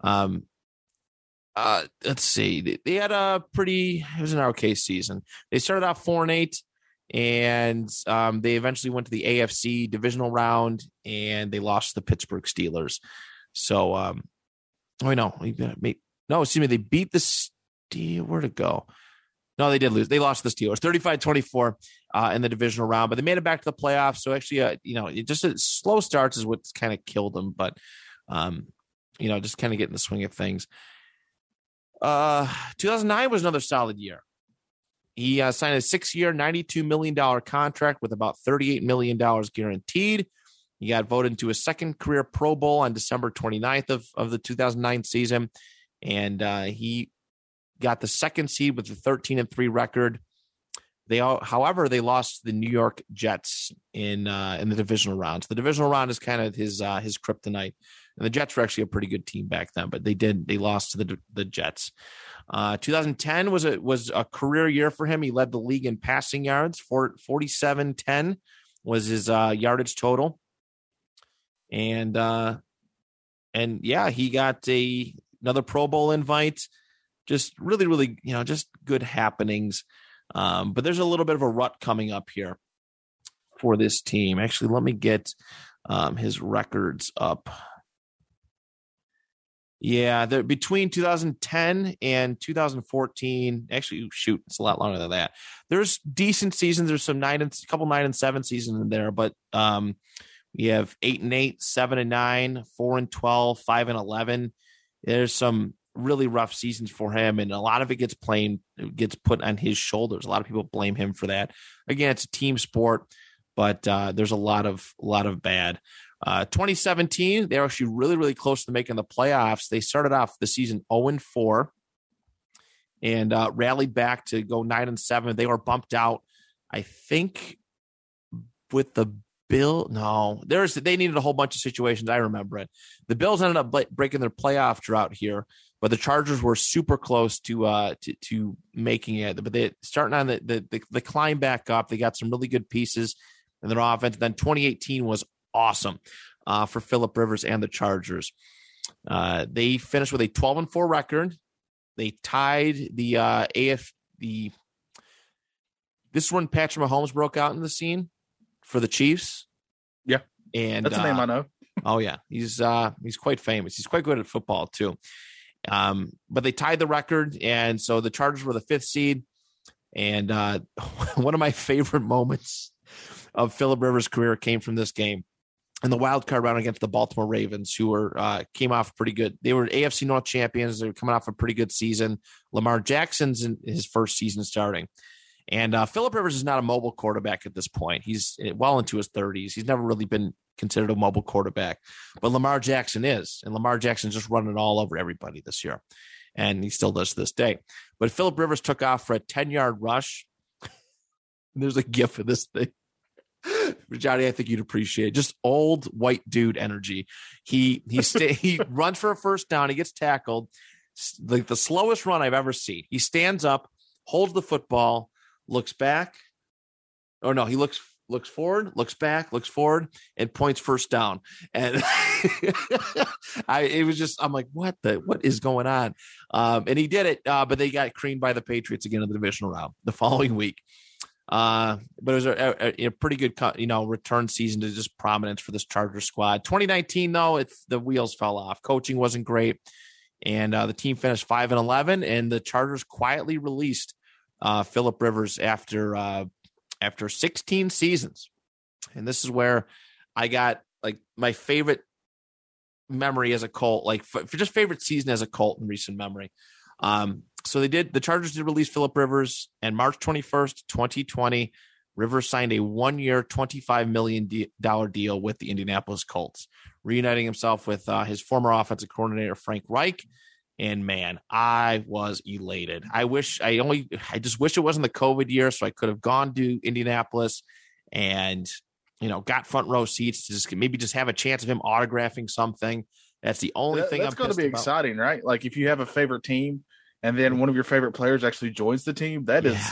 um, uh, let's see. They, had a pretty. It was an okay season. They started off four and eight. And um, they eventually went to the AFC divisional round, and they lost the Pittsburgh Steelers. So, um, oh no, no, excuse me, they beat the Steel. Where to go? No, they did lose. They lost the Steelers 35 24 uh, in the divisional round, but they made it back to the playoffs. So, actually, uh, you know, it just slow starts is what's kind of killed them, but, um, you know, just kind of getting the swing of things. Uh, 2009 was another solid year. He uh, signed a six year, $92 million contract with about $38 million guaranteed. He got voted into a second career Pro Bowl on December 29th of, of the 2009 season. And uh, he got the second seed with the 13 and 3 record. They all, however, they lost the New York Jets in uh, in the divisional rounds. The divisional round is kind of his uh, his kryptonite. And the Jets were actually a pretty good team back then, but they did they lost to the the Jets. Uh, 2010 was a was a career year for him. He led the league in passing yards. For 47-10 was his uh, yardage total, and uh, and yeah, he got a another Pro Bowl invite. Just really, really, you know, just good happenings. Um, but there's a little bit of a rut coming up here for this team. Actually, let me get um, his records up. Yeah, between 2010 and 2014. Actually, shoot, it's a lot longer than that. There's decent seasons. There's some nine and a couple nine and seven seasons in there, but um, we have eight and eight, seven and nine, four and 12, five and 11. There's some really rough seasons for him, and a lot of it gets playing gets put on his shoulders. A lot of people blame him for that. Again, it's a team sport, but uh, there's a lot of a lot of bad. Uh, 2017, they're actually really, really close to making the playoffs. They started off the season 0 and 4 and uh, rallied back to go 9 and 7. They were bumped out, I think, with the Bill. No, there's they needed a whole bunch of situations. I remember it. The Bills ended up breaking their playoff drought here, but the Chargers were super close to uh to, to making it. But they starting on the, the the the climb back up. They got some really good pieces in their offense. Then 2018 was awesome uh, for Philip Rivers and the Chargers. Uh, they finished with a 12 and 4 record. They tied the uh, AF the. This is when Patrick Mahomes broke out in the scene for the Chiefs. Yeah. and That's a name uh, I know. Oh yeah, he's uh he's quite famous. He's quite good at football too. Um, but they tied the record, and so the Chargers were the fifth seed. And uh, [laughs] one of my favorite moments of Philip Rivers' career came from this game in the wild card round against the Baltimore Ravens, who were uh, came off pretty good. They were AFC North champions. They were coming off a pretty good season. Lamar Jackson's in his first season starting. And uh, Philip Rivers is not a mobile quarterback at this point. He's eh, well into his 30s. He's never really been considered a mobile quarterback, but Lamar Jackson is. And Lamar Jackson's just running all over everybody this year. And he still does to this day. But Philip Rivers took off for a 10 yard rush. [laughs] There's a gift of this thing. [laughs] Johnny, I think you'd appreciate it. just old white dude energy. He he [laughs] stay, he runs for a first down. He gets tackled, like the slowest run I've ever seen. He stands up, holds the football, looks back. Oh no, he looks looks forward, looks back, looks forward, and points first down. And [laughs] I, it was just, I'm like, what the, what is going on? Um, and he did it, uh, but they got creamed by the Patriots again in the divisional round the [laughs] following week. Uh, but it was a, a, a, pretty good, you know, return season to just prominence for this Charger squad. 2019, though, it's the wheels fell off. Coaching wasn't great, and uh, the team finished five and 11. And the Chargers quietly released uh, Philip Rivers after uh, after 16 seasons. And this is where I got like my favorite memory as a Colt, like for, for just favorite season as a Colt in recent memory. Um, so they did the Chargers did release Philip Rivers and March 21st, 2020. Rivers signed a one year, $25 million deal with the Indianapolis Colts, reuniting himself with uh, his former offensive coordinator, Frank Reich. And man, I was elated. I wish I only, I just wish it wasn't the COVID year so I could have gone to Indianapolis and, you know, got front row seats to just maybe just have a chance of him autographing something. That's the only that, thing that's going to be about. exciting, right? Like if you have a favorite team and then one of your favorite players actually joins the team, that is, Yeah.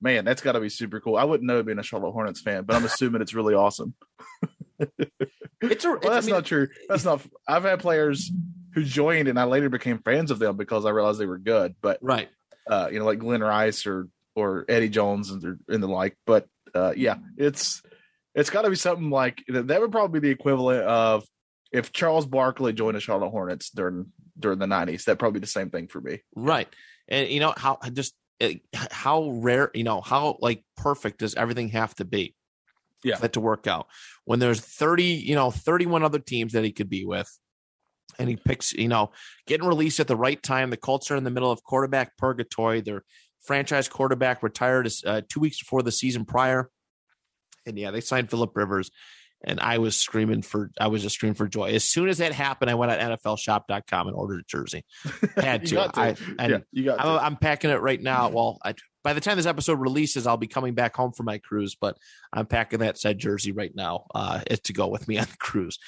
man, that's got to be super cool. I wouldn't know being a Charlotte Hornets fan, but I'm assuming it's really awesome. It's a, [laughs] Well, it's, I that's mean, not true. That's not. I've had players who joined, and I later became fans of them because I realized they were good. But right. uh, you know, like Glenn Rice or or Eddie Jones and the, and the like. But uh, yeah, it's it's got to be something like that. Would probably be the equivalent of if Charles Barkley joined the Charlotte Hornets during during the '90s. That'd probably be the same thing for me. Right. And you know how just uh, how rare, you know, how like perfect does everything have to be? Yeah. For that to work out. When there's 30, you know, 31 other teams that he could be with. And he picks, you know, getting released at the right time. The Colts are in the middle of quarterback purgatory. Their franchise quarterback retired uh, two weeks before the season prior. And yeah, they signed Philip Rivers. And I was screaming for, I was just screaming for joy. As soon as that happened, I went on NFLshop.com and ordered a jersey. [laughs] Had to. to. I, and yeah, you got. I'm. I'm packing it right now. Well, I, by the time this episode releases, I'll be coming back home for my cruise, but I'm packing that said jersey right now uh, to go with me on the cruise.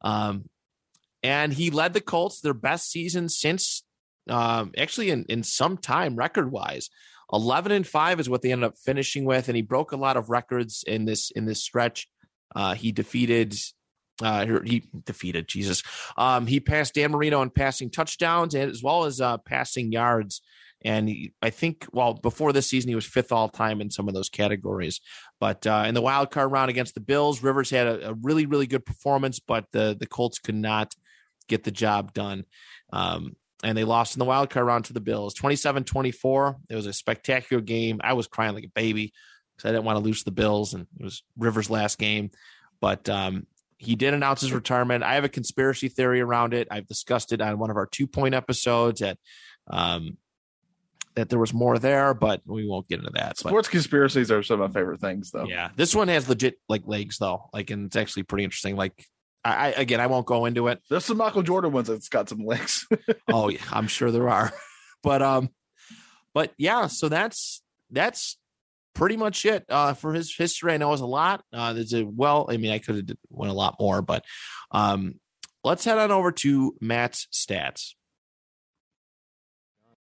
Um, and he led the Colts their best season since um, actually in, in some time record wise. 11 and 5 is what they ended up finishing with and he broke a lot of records in this in this stretch uh, he defeated uh, he defeated Jesus. Um, he passed Dan Marino in passing touchdowns and as well as uh, passing yards. And he, I think, well, before this season, he was fifth all time in some of those categories. But uh, in the wild card round against the Bills, Rivers had a, a really, really good performance, but the the Colts could not get the job done. Um, and they lost in the wild card round to the Bills 27 24. It was a spectacular game. I was crying like a baby because I didn't want to lose the Bills, and it was Rivers' last game. But um, he did announce his retirement. I have a conspiracy theory around it. I've discussed it on one of our two point episodes at um, that there was more there, but we won't get into that. But Sports conspiracies are some of my favorite things, though. yeah, this one has legit like legs though, like, and it's actually pretty interesting. Like, I, I again, I won't go into it. There's some Michael Jordan ones that's got some links. [laughs] oh, yeah, I'm sure there are, but um, but yeah, so that's that's pretty much it uh, for his history. I know it's a lot. Uh, there's a well, I mean, I could have went a lot more, but um, let's head on over to Matt's stats.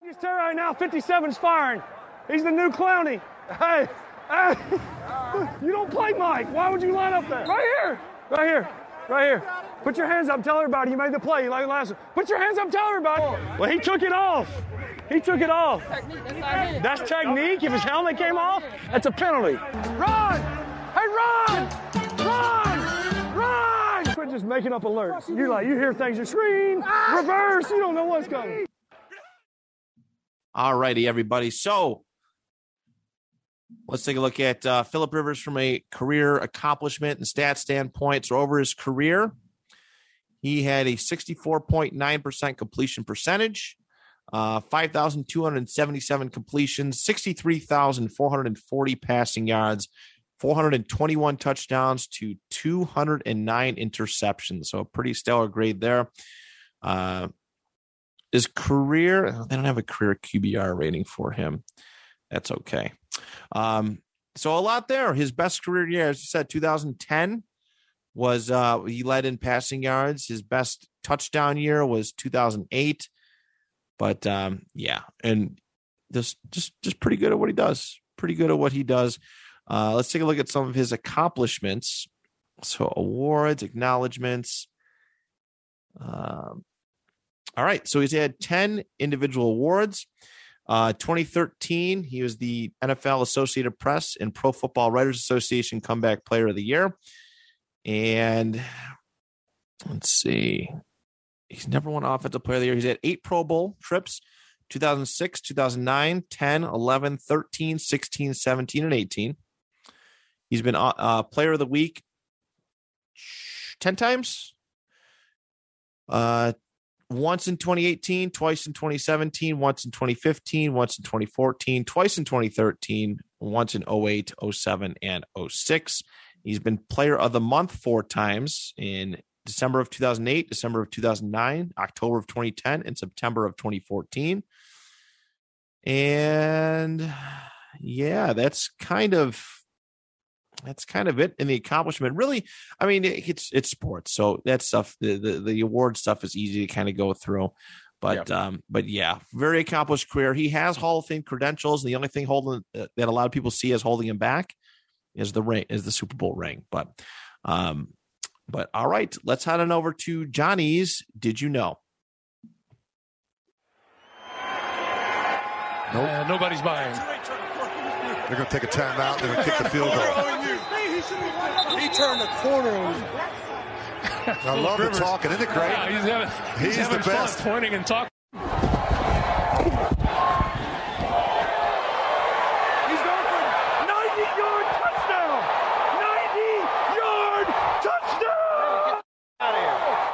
He's tell right now, 57's firing. He's the new Clowney. Hey, hey, [laughs] you don't play Mike. Why would you line up there? Right here, right here, right here. Put your hands up. Tell everybody you made the play. You like the last one. Put your hands up. Tell everybody. Well, he took it off. He took it off. That's technique. If his helmet came off, that's a penalty. Run! Hey, run! Run! Run! Quit just making up alerts. You like you hear things, you scream, reverse. You don't know what's coming. All righty, everybody. So let's take a look at uh, Philip Rivers from a career accomplishment and stat standpoint. So over his career, he had a 64.9% completion percentage, uh, 5,277 completions, 63,440 passing yards, 421 touchdowns to 209 interceptions. So a pretty stellar grade there. Uh, his career, they don't have a career QBR rating for him. That's okay. Um, so a lot there. His best career year, as you said, 2010 was uh he led in passing yards. His best touchdown year was 2008. But um yeah, and just just just pretty good at what he does. Pretty good at what he does. Uh, let's take a look at some of his accomplishments. So, awards, acknowledgments. Um, all right. So, he's had 10 individual awards. Uh, 2013, he was the NFL Associated Press and Pro Football Writers Association Comeback Player of the Year. And let's see, he's never won Offensive Player of the Year. He's had eight Pro Bowl trips 2006, 2009, 10, 11, 13, 16, 17, and 18. He's been uh, uh, Player of the Week 10 times. Uh, once in 2018, twice in 2017, once in 2015, once in 2014, twice in 2013, once in 08, 07, and 06. He's been player of the month four times in December of 2008, December of 2009, October of 2010, and September of 2014. And yeah, that's kind of that's kind of it in the accomplishment. Really, I mean, it's it's sports, so that stuff, the the, the award stuff is easy to kind of go through. But yeah. um, but yeah, very accomplished career. He has Hall of Fame credentials. And the only thing holding uh, that a lot of people see as holding him back is the ring, is the Super Bowl ring. But um, but all right, let's head on over to Johnny's. Did you know? Nope. Uh, nobody's buying. They're going to take a timeout. They're going to kick the field goal. He turned the corner on you. I love the talking. Isn't it great? Yeah, he's having, he's, he's the best. pointing and talking. He's going for 90-yard touchdown. 90-yard touchdown.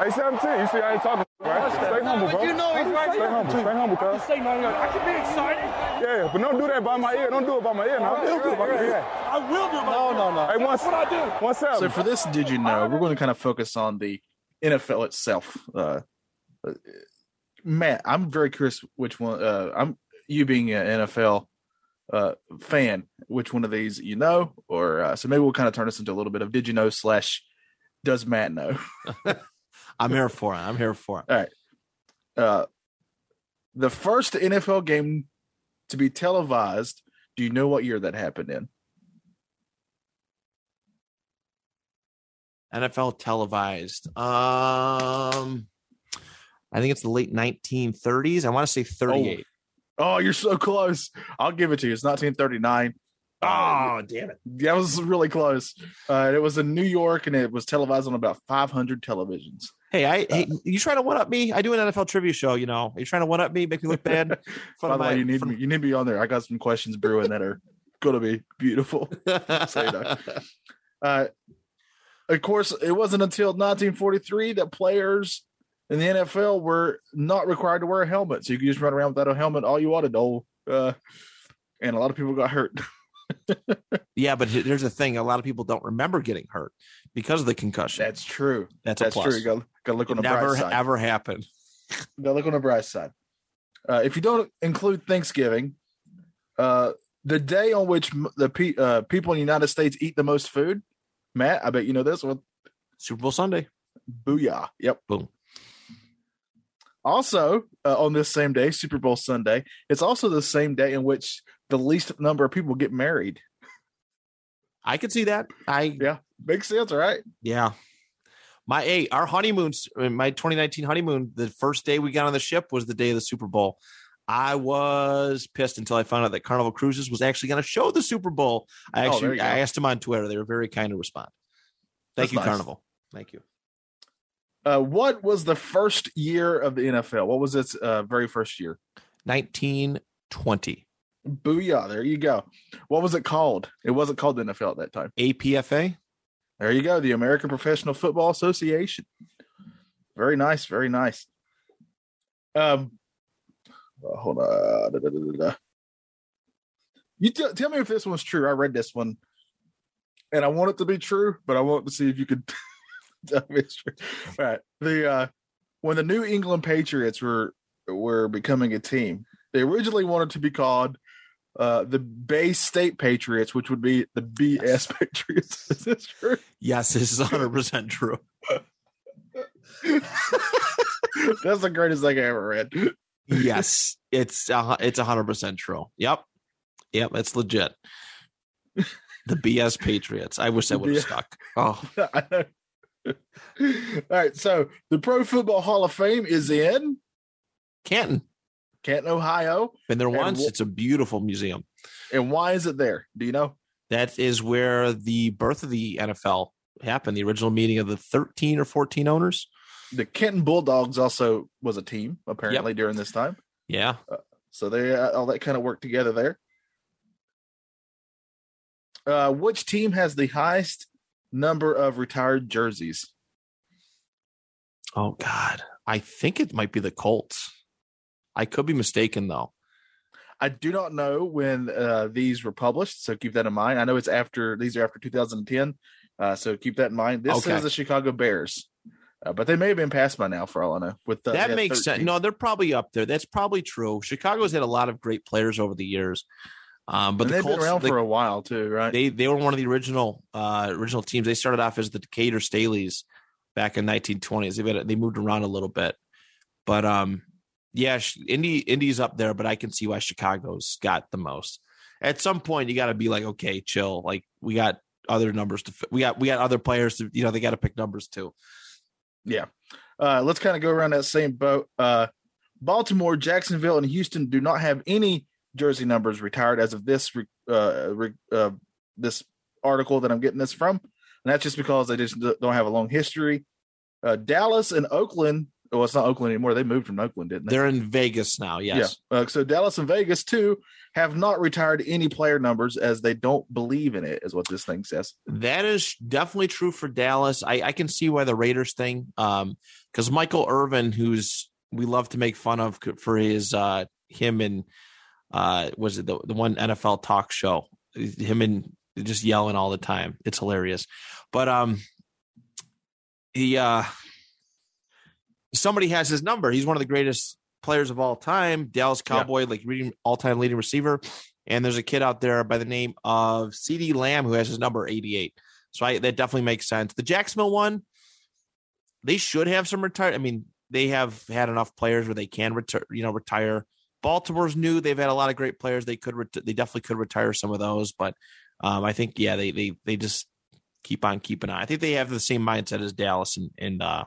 Hey, 17, you see I ain't talking, right? Stay humble, bro. You know he's right Stay here. humble, stay humble, cuz. Say 90 yards. I can be excited. Yeah, but don't do that by my ear. Don't do it by my ear now. Don't do it by my ear. I will do it. No, no, no. Hey, one, That's what I do. What's seven. So for this, did you know? We're going to kind of focus on the NFL itself. Uh, uh, Matt, I'm very curious which one. Uh, I'm you being an NFL uh, fan, which one of these you know, or uh, so maybe we'll kind of turn this into a little bit of did you know slash does Matt know? [laughs] I'm here for it. I'm here for it. All right. Uh, the first NFL game to be televised. Do you know what year that happened in? NFL televised. Um, I think it's the late 1930s. I want to say 38. Oh, you're so close. I'll give it to you. It's 1939. Oh, damn it! That was really close. Uh, it was in New York, and it was televised on about 500 televisions. Hey, I hey, you trying to one up me? I do an NFL trivia show. You know, are you trying to one up me, make me look bad? [laughs] By the way, you need from- me. You need me on there. I got some questions brewing that are going to be beautiful. [laughs] So, you know. Uh, of course, it wasn't until 1943 that players in the NFL were not required to wear a helmet, so you could just run around without a helmet all you wanted. Oh, uh, and a lot of people got hurt. [laughs] [laughs] yeah, but here's the thing: a lot of people don't remember getting hurt because of the concussion. That's true. That's, That's a true. You got to look on the Never bright side. ever happened. [laughs] Got to look on the bright side. Uh, if you don't include Thanksgiving, uh, the day on which the pe- uh, people in the United States eat the most food, Matt, I bet you know this one. Super Bowl Sunday. Booyah! Yep. Boom. Also, uh, on this same day, Super Bowl Sunday, it's also the same day in which the least number of people get married. I could see that. I Yeah, makes sense, right? Yeah. My hey, our honeymoons, uh, my 2019 honeymoon, the first day we got on the ship was the day of the Super Bowl. I was pissed until I found out that Carnival Cruises was actually going to show the Super Bowl. I Oh, actually go. I asked them on Twitter. They were very kind to respond. Thank That's you, nice. Carnival. Thank you. Uh, what was the first year of the NFL? What was its uh, very first year? 1920 Booyah! There you go. What was it called? It wasn't called the NFL at that time. APFA. There you go. The American Professional Football Association. Very nice. Very nice. Um, uh, hold on. Da, da, da. You tell tell me if this one's true. I read this one, and I want it to be true, but I want to see if you could [laughs] tell me it's true. All right. The uh, when the New England Patriots were were becoming a team, they originally wanted to be called uh, the Bay State Patriots, which would be the BS Patriots. [laughs] Is this true? Yes, this is 100% true. [laughs] That's the greatest thing I ever read. Yes, it's uh, it's 100% true. Yep. Yep, it's legit. The BS Patriots. I wish that would have stuck. Oh, [laughs] All right, so the Pro Football Hall of Fame is in Canton. Canton, Ohio. Been there once. wh- it's a beautiful museum. And why is it there? Do you know? That is where the birth of the NFL happened. The original meeting of the 13 or 14 owners. The Canton Bulldogs also was a team apparently during this time. Yeah. So they uh, all that kind of worked together there. Uh, which team has the highest number of retired jerseys? Oh God. I think it might be the Colts. I could be mistaken though. I do not know when uh, these were published, so keep that in mind. I know it's after these are after 2010, uh, so keep that in mind. This Okay. is the Chicago Bears, uh, but they may have been passed by now for all I know. With uh, that makes sense. No, they're probably up there. That's probably true. Chicago's had a lot of great players over the years. Um, but and the they've Colts, been around they- for a while too, right? they they were one of the original uh original teams. They started off as the Decatur Staleys back in 1920s. They they moved around a little bit, but um yeah, Indy Indy's up there, but I can see why Chicago's got the most. At some point, you got to be like, okay, chill. Like we got other numbers to we got we got other players to you know they got to pick numbers too. Yeah. Uh, let's kind of go around that same boat. Uh, Baltimore, Jacksonville, and Houston do not have any jersey numbers retired as of this uh, uh, this article that I'm getting this from, and that's just because they just don't have a long history. Uh, Dallas and Oakland. Well, it's not Oakland anymore. They moved from Oakland, didn't they? They're in Vegas now. Yes. Yeah. Uh, so Dallas and Vegas too have not retired any player numbers as they don't believe in it, is what this thing says. That is definitely true for Dallas. I, I can see why the Raiders thing, um, because Michael Irvin, who's we love to make fun of for his uh him and uh was it the, the one NFL talk show, him and just yelling all the time. It's hilarious. But um he uh somebody has his number. He's one of the greatest players of all time, Dallas Yeah. Cowboy, like reading all-time leading receiver. And there's a kid out there by the name of CeeDee Lamb who has his number 88. So I, that definitely makes sense. The Jacksonville one, they should have some retire. I mean, they have had enough players where they can retire. You know, retire. Baltimore's new. They've had a lot of great players. They could. Ret- they definitely could retire some of those. But um, I think yeah, they they they just keep on keeping on. I think they have the same mindset as Dallas and and uh,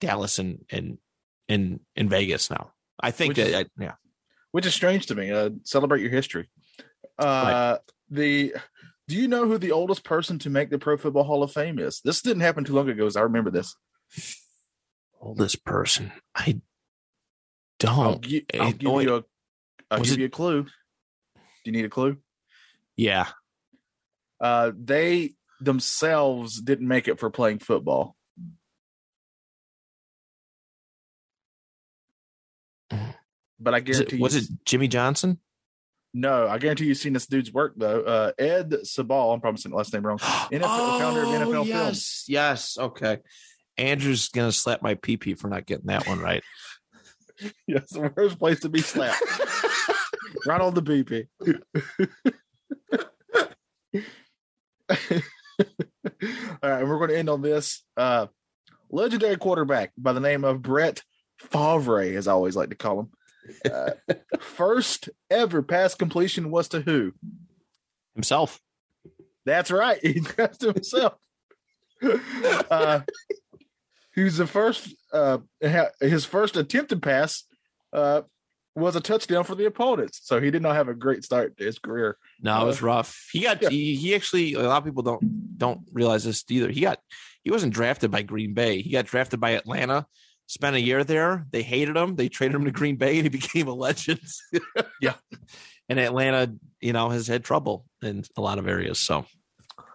Dallas and and in in Vegas now. I think Which that is- I, yeah. which is strange to me. Uh, celebrate your history. Uh, The do you know who the oldest person to make the Pro Football Hall of Fame is? This didn't happen too long ago. As I remember this. Oldest person. I I'll, don't. gi- I'll eh, give you a. I'll give it- you a clue. Do you need a clue? Yeah. Uh, they themselves didn't make it for playing football. But I Was guarantee it, was it Jimmy Johnson? no, I guarantee you've seen this dude's work though. Uh, Ed Sabal, I'm probably saying the last name wrong. [gasps] NFL founder of NFL Oh, yes, Films. Yes. Okay. Andrew's gonna slap my pee for not getting that one right. [laughs] Yes, the worst place to be slapped. [laughs] right on the BP. [laughs] All right, we're going to end on this. Uh, legendary quarterback by the name of Brett Favre, as I always like to call him. Uh, first ever pass completion was to who? Himself. That's right. [laughs] He passed to himself. uh, he was the first. Uh, his first attempted pass uh, was a touchdown for the opponents. So he did not have a great start to his career. No, it was Uh, rough. He got yeah. he, he actually a lot of people don't don't realize this either. He got he wasn't drafted by Green Bay. He got drafted by Atlanta. Spent a year there. They hated him. They traded him to Green Bay, and he [laughs] became a legend. [laughs] Yeah. And Atlanta, you know, has had trouble in a lot of areas. So,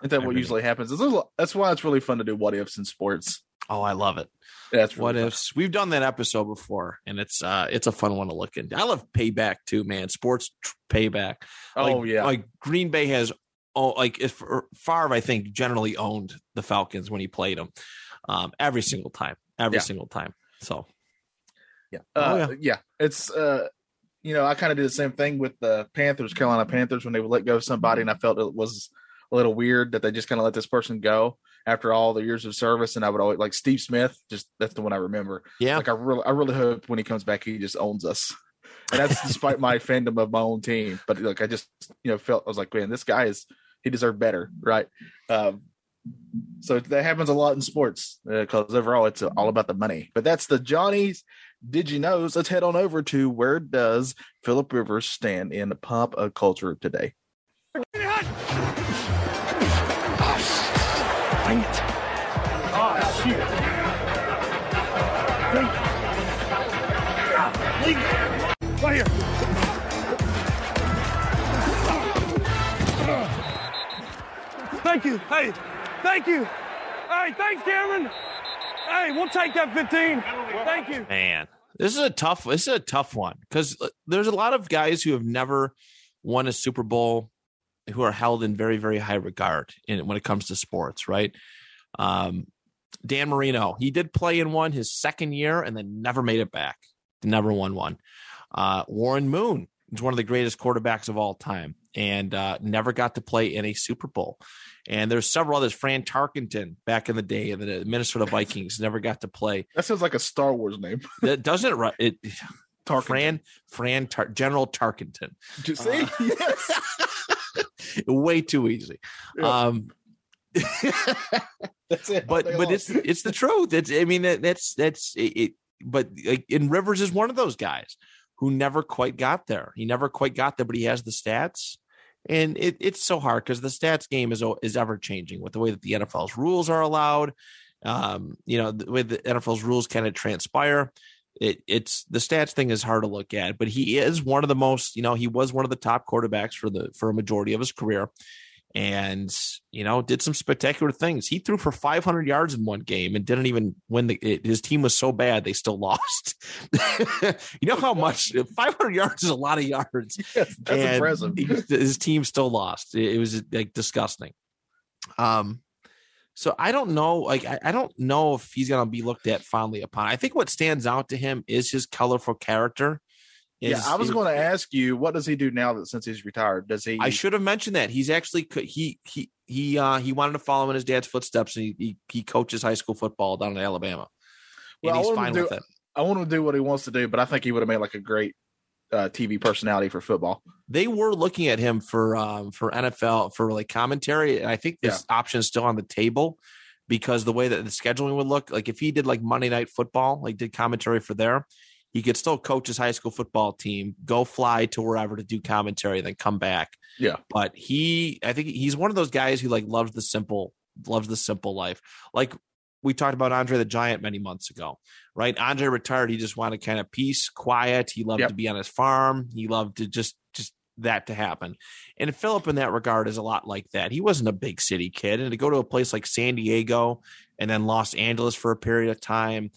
Isn't that what usually happens? Lo- That's why it's really fun to do what ifs in sports. oh, I love it. That's really what fun. ifs? We've done that episode before, and it's uh it's a fun one to look into. I love payback too, man. Sports payback. Oh Like- yeah, like Green Bay has. Oh, like if Favre, I think generally owned the Falcons when he played them, um, every single time, every Yeah. single time. So yeah, Oh, uh, yeah. It's uh, you know, I kind of did the same thing with the Panthers, Carolina Panthers, when they would let go of somebody, and I felt it was a little weird that they just kind of let this person go after all the years of service. And I would always like Steve Smith. Just that's the one I remember. yeah, Like I really, I really hope when he comes back, he just owns us. and that's despite my [laughs] fandom of my own team. But look, I just you know felt I was like, man, this guy is he deserved better, right? Um, so that happens a lot in sports because uh, overall it's all about the money. But that's the Johnny's. Did you know? Let's head on over to where does Philip Rivers stand in pop culture today? Right here. Thank you. Hey, thank you. Hey, thanks, Cameron. Hey, we'll take that 15. Thank you. Man, this is a tough. This is a tough one because there's a lot of guys who have never won a Super Bowl who are held in very, very high regard in when it comes to sports, right? Um, Dan Marino, he did play in one his second year and then never made it back. Never won one. Uh, Warren Moon is one of the greatest quarterbacks of all time and uh, never got to play in a Super Bowl. And there's several others. Fran Tarkenton back in the day, and the Minnesota Vikings never got to play. That sounds like a Star Wars name. That doesn't it? It Tarkenton. Fran Fran Tar- General Tarkenton. Did you see? Uh, yes. [laughs] Way too easy. Yeah. Um, [laughs] That's it. but but long. it's it's the truth. It's I mean that, that's that's it, it. But like, in Rivers is one of those guys who never quite got there. He never quite got there, but he has the stats, and it, it's so hard because the stats game is is ever changing with the way that the NFL's rules are allowed. Um, you know the way the NFL's rules kind of transpire. It, it's the stats thing is hard to look at, but he is one of the most. You know, he was one of the top quarterbacks for the for a majority of his career and you know did some spectacular things. He threw for 500 yards in one game and didn't even win the. It, his team was so bad they still [laughs] lost. you know how much 500 yards is a lot of yards. [laughs] Yes, that's and impressive. he- his team still lost. It, it was like disgusting. Um, so I don't know. Like I, I don't know if he's gonna be looked at fondly upon. I think what stands out to him is his colorful character. Yeah, I was going to ask you, what does he do now that since he's retired? Does he? I should have mentioned that he's actually he he he uh he wanted to follow in his dad's footsteps and he he, he coaches high school football down in Alabama. Well, and he's fine to with it. I want him to do what he wants to do, but I think he would have made like a great uh, TV personality for football. They were looking at him for um for NFL for like commentary, and I think this option is still on the table because the way that the scheduling would look, like if he did like Monday Night Football, like did commentary for there, he could still coach his high school football team, go fly to wherever to do commentary, then come back. Yeah. But he, I think he's one of those guys who like loves the simple, loves the simple life. Like we talked about Andre the Giant many months ago, right? Andre retired. He just wanted kind of peace, quiet. He loved Yep. to be on his farm. He loved to just, just that to happen. And Philip, in that regard, is a lot like that. He wasn't a big city kid, and to go to a place like San Diego and then Los Angeles for a period of time.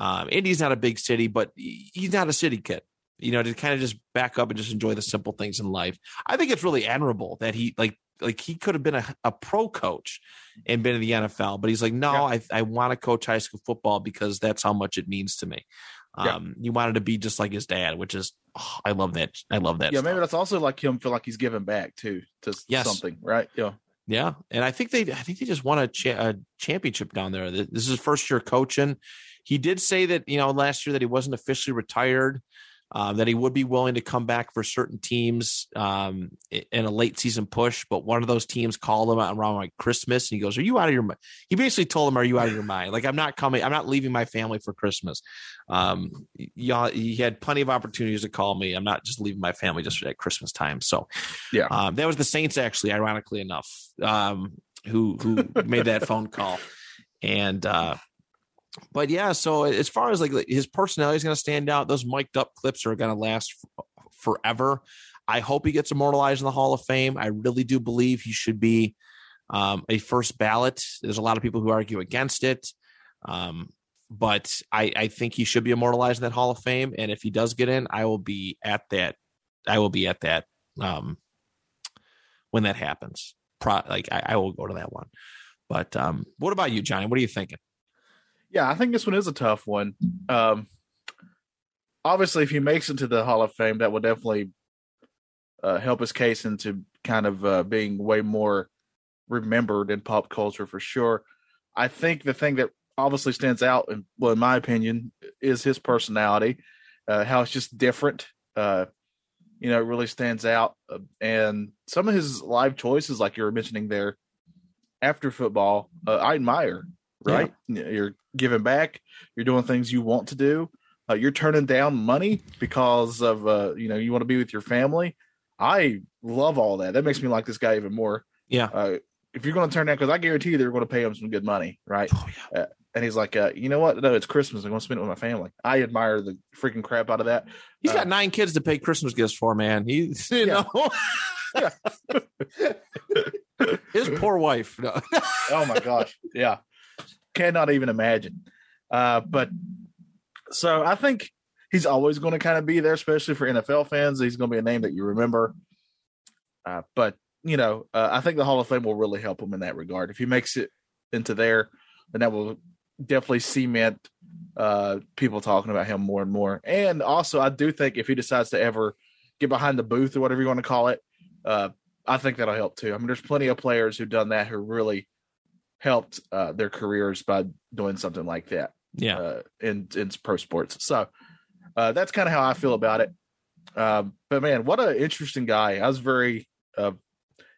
Um, Indy's not a big city, but he's not a city kid. You know, to kind of just back up and just enjoy the simple things in life. I think it's really admirable that he like like he could have been a, a pro coach and been in the NFL, but he's like, no, Yeah. I I want to coach high school football because that's how much it means to me. Yeah. Um, he wanted to be just like his dad, which is oh, I love that. I love that. yeah, stuff. maybe that's also like him feel like he's giving back too to Yes. something, right? Yeah, Yeah, and I think they, I think they just won a, cha- a championship down there. This is first year coaching. He did say that you know last year that he wasn't officially retired, um, that he would be willing to come back for certain teams um, in a late season push. But one of those teams called him around like Christmas, and he goes, "Are you out of your mind?" He basically told him, "Are you out of your mind? Like I'm not coming. I'm not leaving my family for Christmas." Um, y'all, he had plenty of opportunities to call me. I'm not just leaving my family just at Christmas time. So Yeah. um, that was the Saints, actually, ironically enough, um, who who made that phone call. And uh, but yeah, so as far as like his personality is going to stand out, those mic'd up clips are going to last f- forever. I hope he gets immortalized in the Hall of Fame. I really do believe he should be um, a first ballot. There's a lot of people who argue against it. Um, but I, I think he should be immortalized in that Hall of Fame. And if he does get in, I will be at that. I will be at that um, when that happens. Pro, like I, I will go to that one. But um, what about you, Johnny? What are you thinking? Yeah. I think this one is a tough one. Um, obviously, if he makes it to the Hall of Fame, that will definitely uh, help his case into kind of uh, being way more remembered in pop culture for sure. I think the thing that obviously stands out, well, in my opinion, is his personality. Uh, how it's just different. uh, you know, it really stands out. Uh, and some of his live choices, like you were mentioning there, after football, uh, I admire. Right, you're giving back. You're doing things you want to do. Uh, you're turning down money because of uh, you know you want to be with your family. I love all that. That makes me like this guy even more. Yeah. Uh, if you're going to turn down, because I guarantee you they're going to pay him some good money, right? Oh, yeah. Uh, and he's like, uh, you know what? No, it's Christmas. I'm going to spend it with my family. I admire the freaking crap out of that. He's Uh, got nine kids to pay Christmas gifts for, man. He's [laughs] you Yeah. know [laughs] his poor wife. No. oh my gosh, yeah, cannot even imagine. Uh, but so I think he's always going to kind of be there, especially for NFL fans. He's going to be a name that you remember. Uh, but you know, uh, I think the Hall of Fame will really help him in that regard. If he makes it into there, then that will definitely cement uh, people talking about him more and more. And also, I do think if he decides to ever get behind the booth or whatever you want to call it, uh, I think that'll help too. I mean, there's plenty of players who've done that who really helped uh, their careers by doing something like that Yeah. uh, in in pro sports. So uh, that's kind of how I feel about it. Um, but man, what an interesting guy! I was very uh,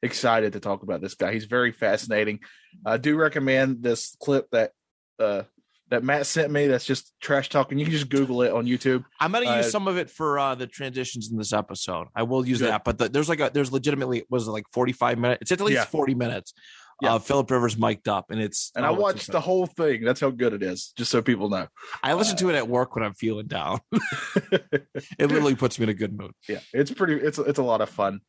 excited to talk about this guy. He's very fascinating. I do recommend this clip that uh, that Matt sent me. That's just trash talking. You can just Google it on YouTube. I'm gonna use Uh, some of it for uh, the transitions in this episode. I will use Good. that, but the, there's like a there's legitimately was it like 45 minutes. It's at least Yeah. 40 minutes. Yeah. Uh, Philip Rivers mic'd up, and it's And oh, I watched the whole thing. That's how good it is. Just so people know. I listen to it at work when I'm feeling down. [laughs] it literally puts me in a good mood. [laughs] yeah, it's pretty. It's it's a lot of fun.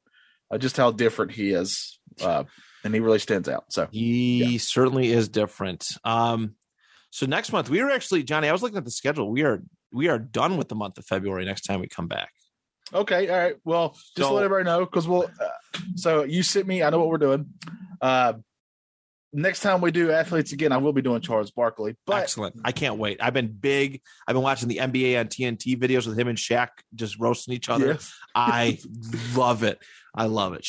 Uh, just how different he is, uh, and he really stands out. So He certainly is different. Um, so next month we are actually Johnny. I was looking at the schedule. We are we are done with the month of February. Next time we come back. Okay, all right. Well, just So- let everybody know because we'll. Uh, so you sent me. I know what we're doing. Uh, next time we do athletes again, I will be doing Charles Barkley. But Excellent. I can't wait. I've been big. I've been watching the NBA on TNT videos with him and Shaq just roasting each other. Yes. [laughs] I love it. I love it.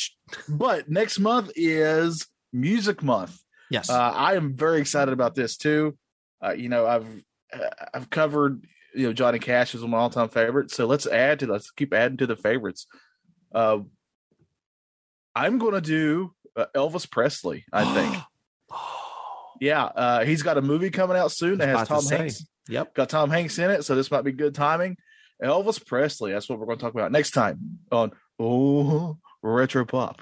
but next month is Music Month. Yes. Uh, I am very excited about this too. Uh, you know, I've uh, I've covered you know Johnny Cash is one of my all time favorites. So let's add to let's keep adding to the favorites. Uh, I'm going to do uh, Elvis Presley. I think. [gasps] [gasps] Yeah, uh, he's got a movie coming out soon that has Tom to. Hanks. Yep. Got Tom Hanks in it, so this might be good timing. Elvis Presley. That's what we're going to talk about next time on Oh Retro Pop.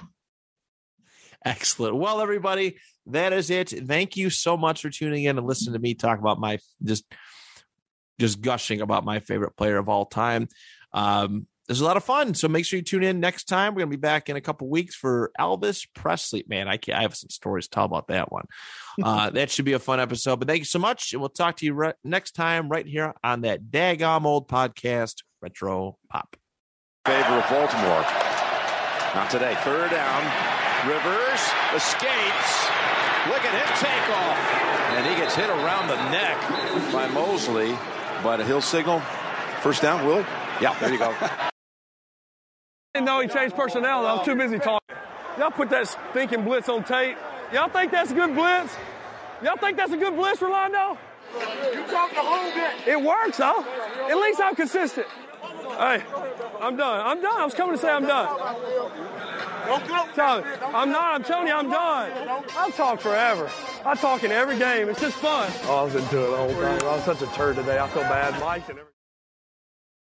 Excellent. Well, everybody, that is it. Thank you so much for tuning in and listening to me talk about my just just gushing about my favorite player of all time. Um, there's a lot of fun. So make sure you tune in next time. We're gonna be back in a couple weeks for Elvis Presley. Man, I can I have some stories to tell about that one. [laughs] Uh, that should be a fun episode. But thank you so much, and we'll talk to you re- next time right here on that daggum old podcast, Retro Pop. favor of Baltimore. Not today. Third down. Rivers escapes. Look at him take off. And he gets hit around the neck by Mosley. But he'll signal first down, will he? Yeah, there you go. [laughs] didn't know he changed personnel. I was too busy talking. Y'all put that stinking blitz on tape. Y'all think that's a good blitz? Y'all think that's a good blitz, Rolando? You talk the whole bit. It works, huh? At least I'm consistent. Hey, I'm done. I'm done. I was coming to say I'm done. Don't go. Tell I'm not. I'm telling you, I'm done. I'll talk forever. I talk in every game. It's just fun. Oh, I was into it the whole time. I was such a turd today. I feel bad. Mike and everything.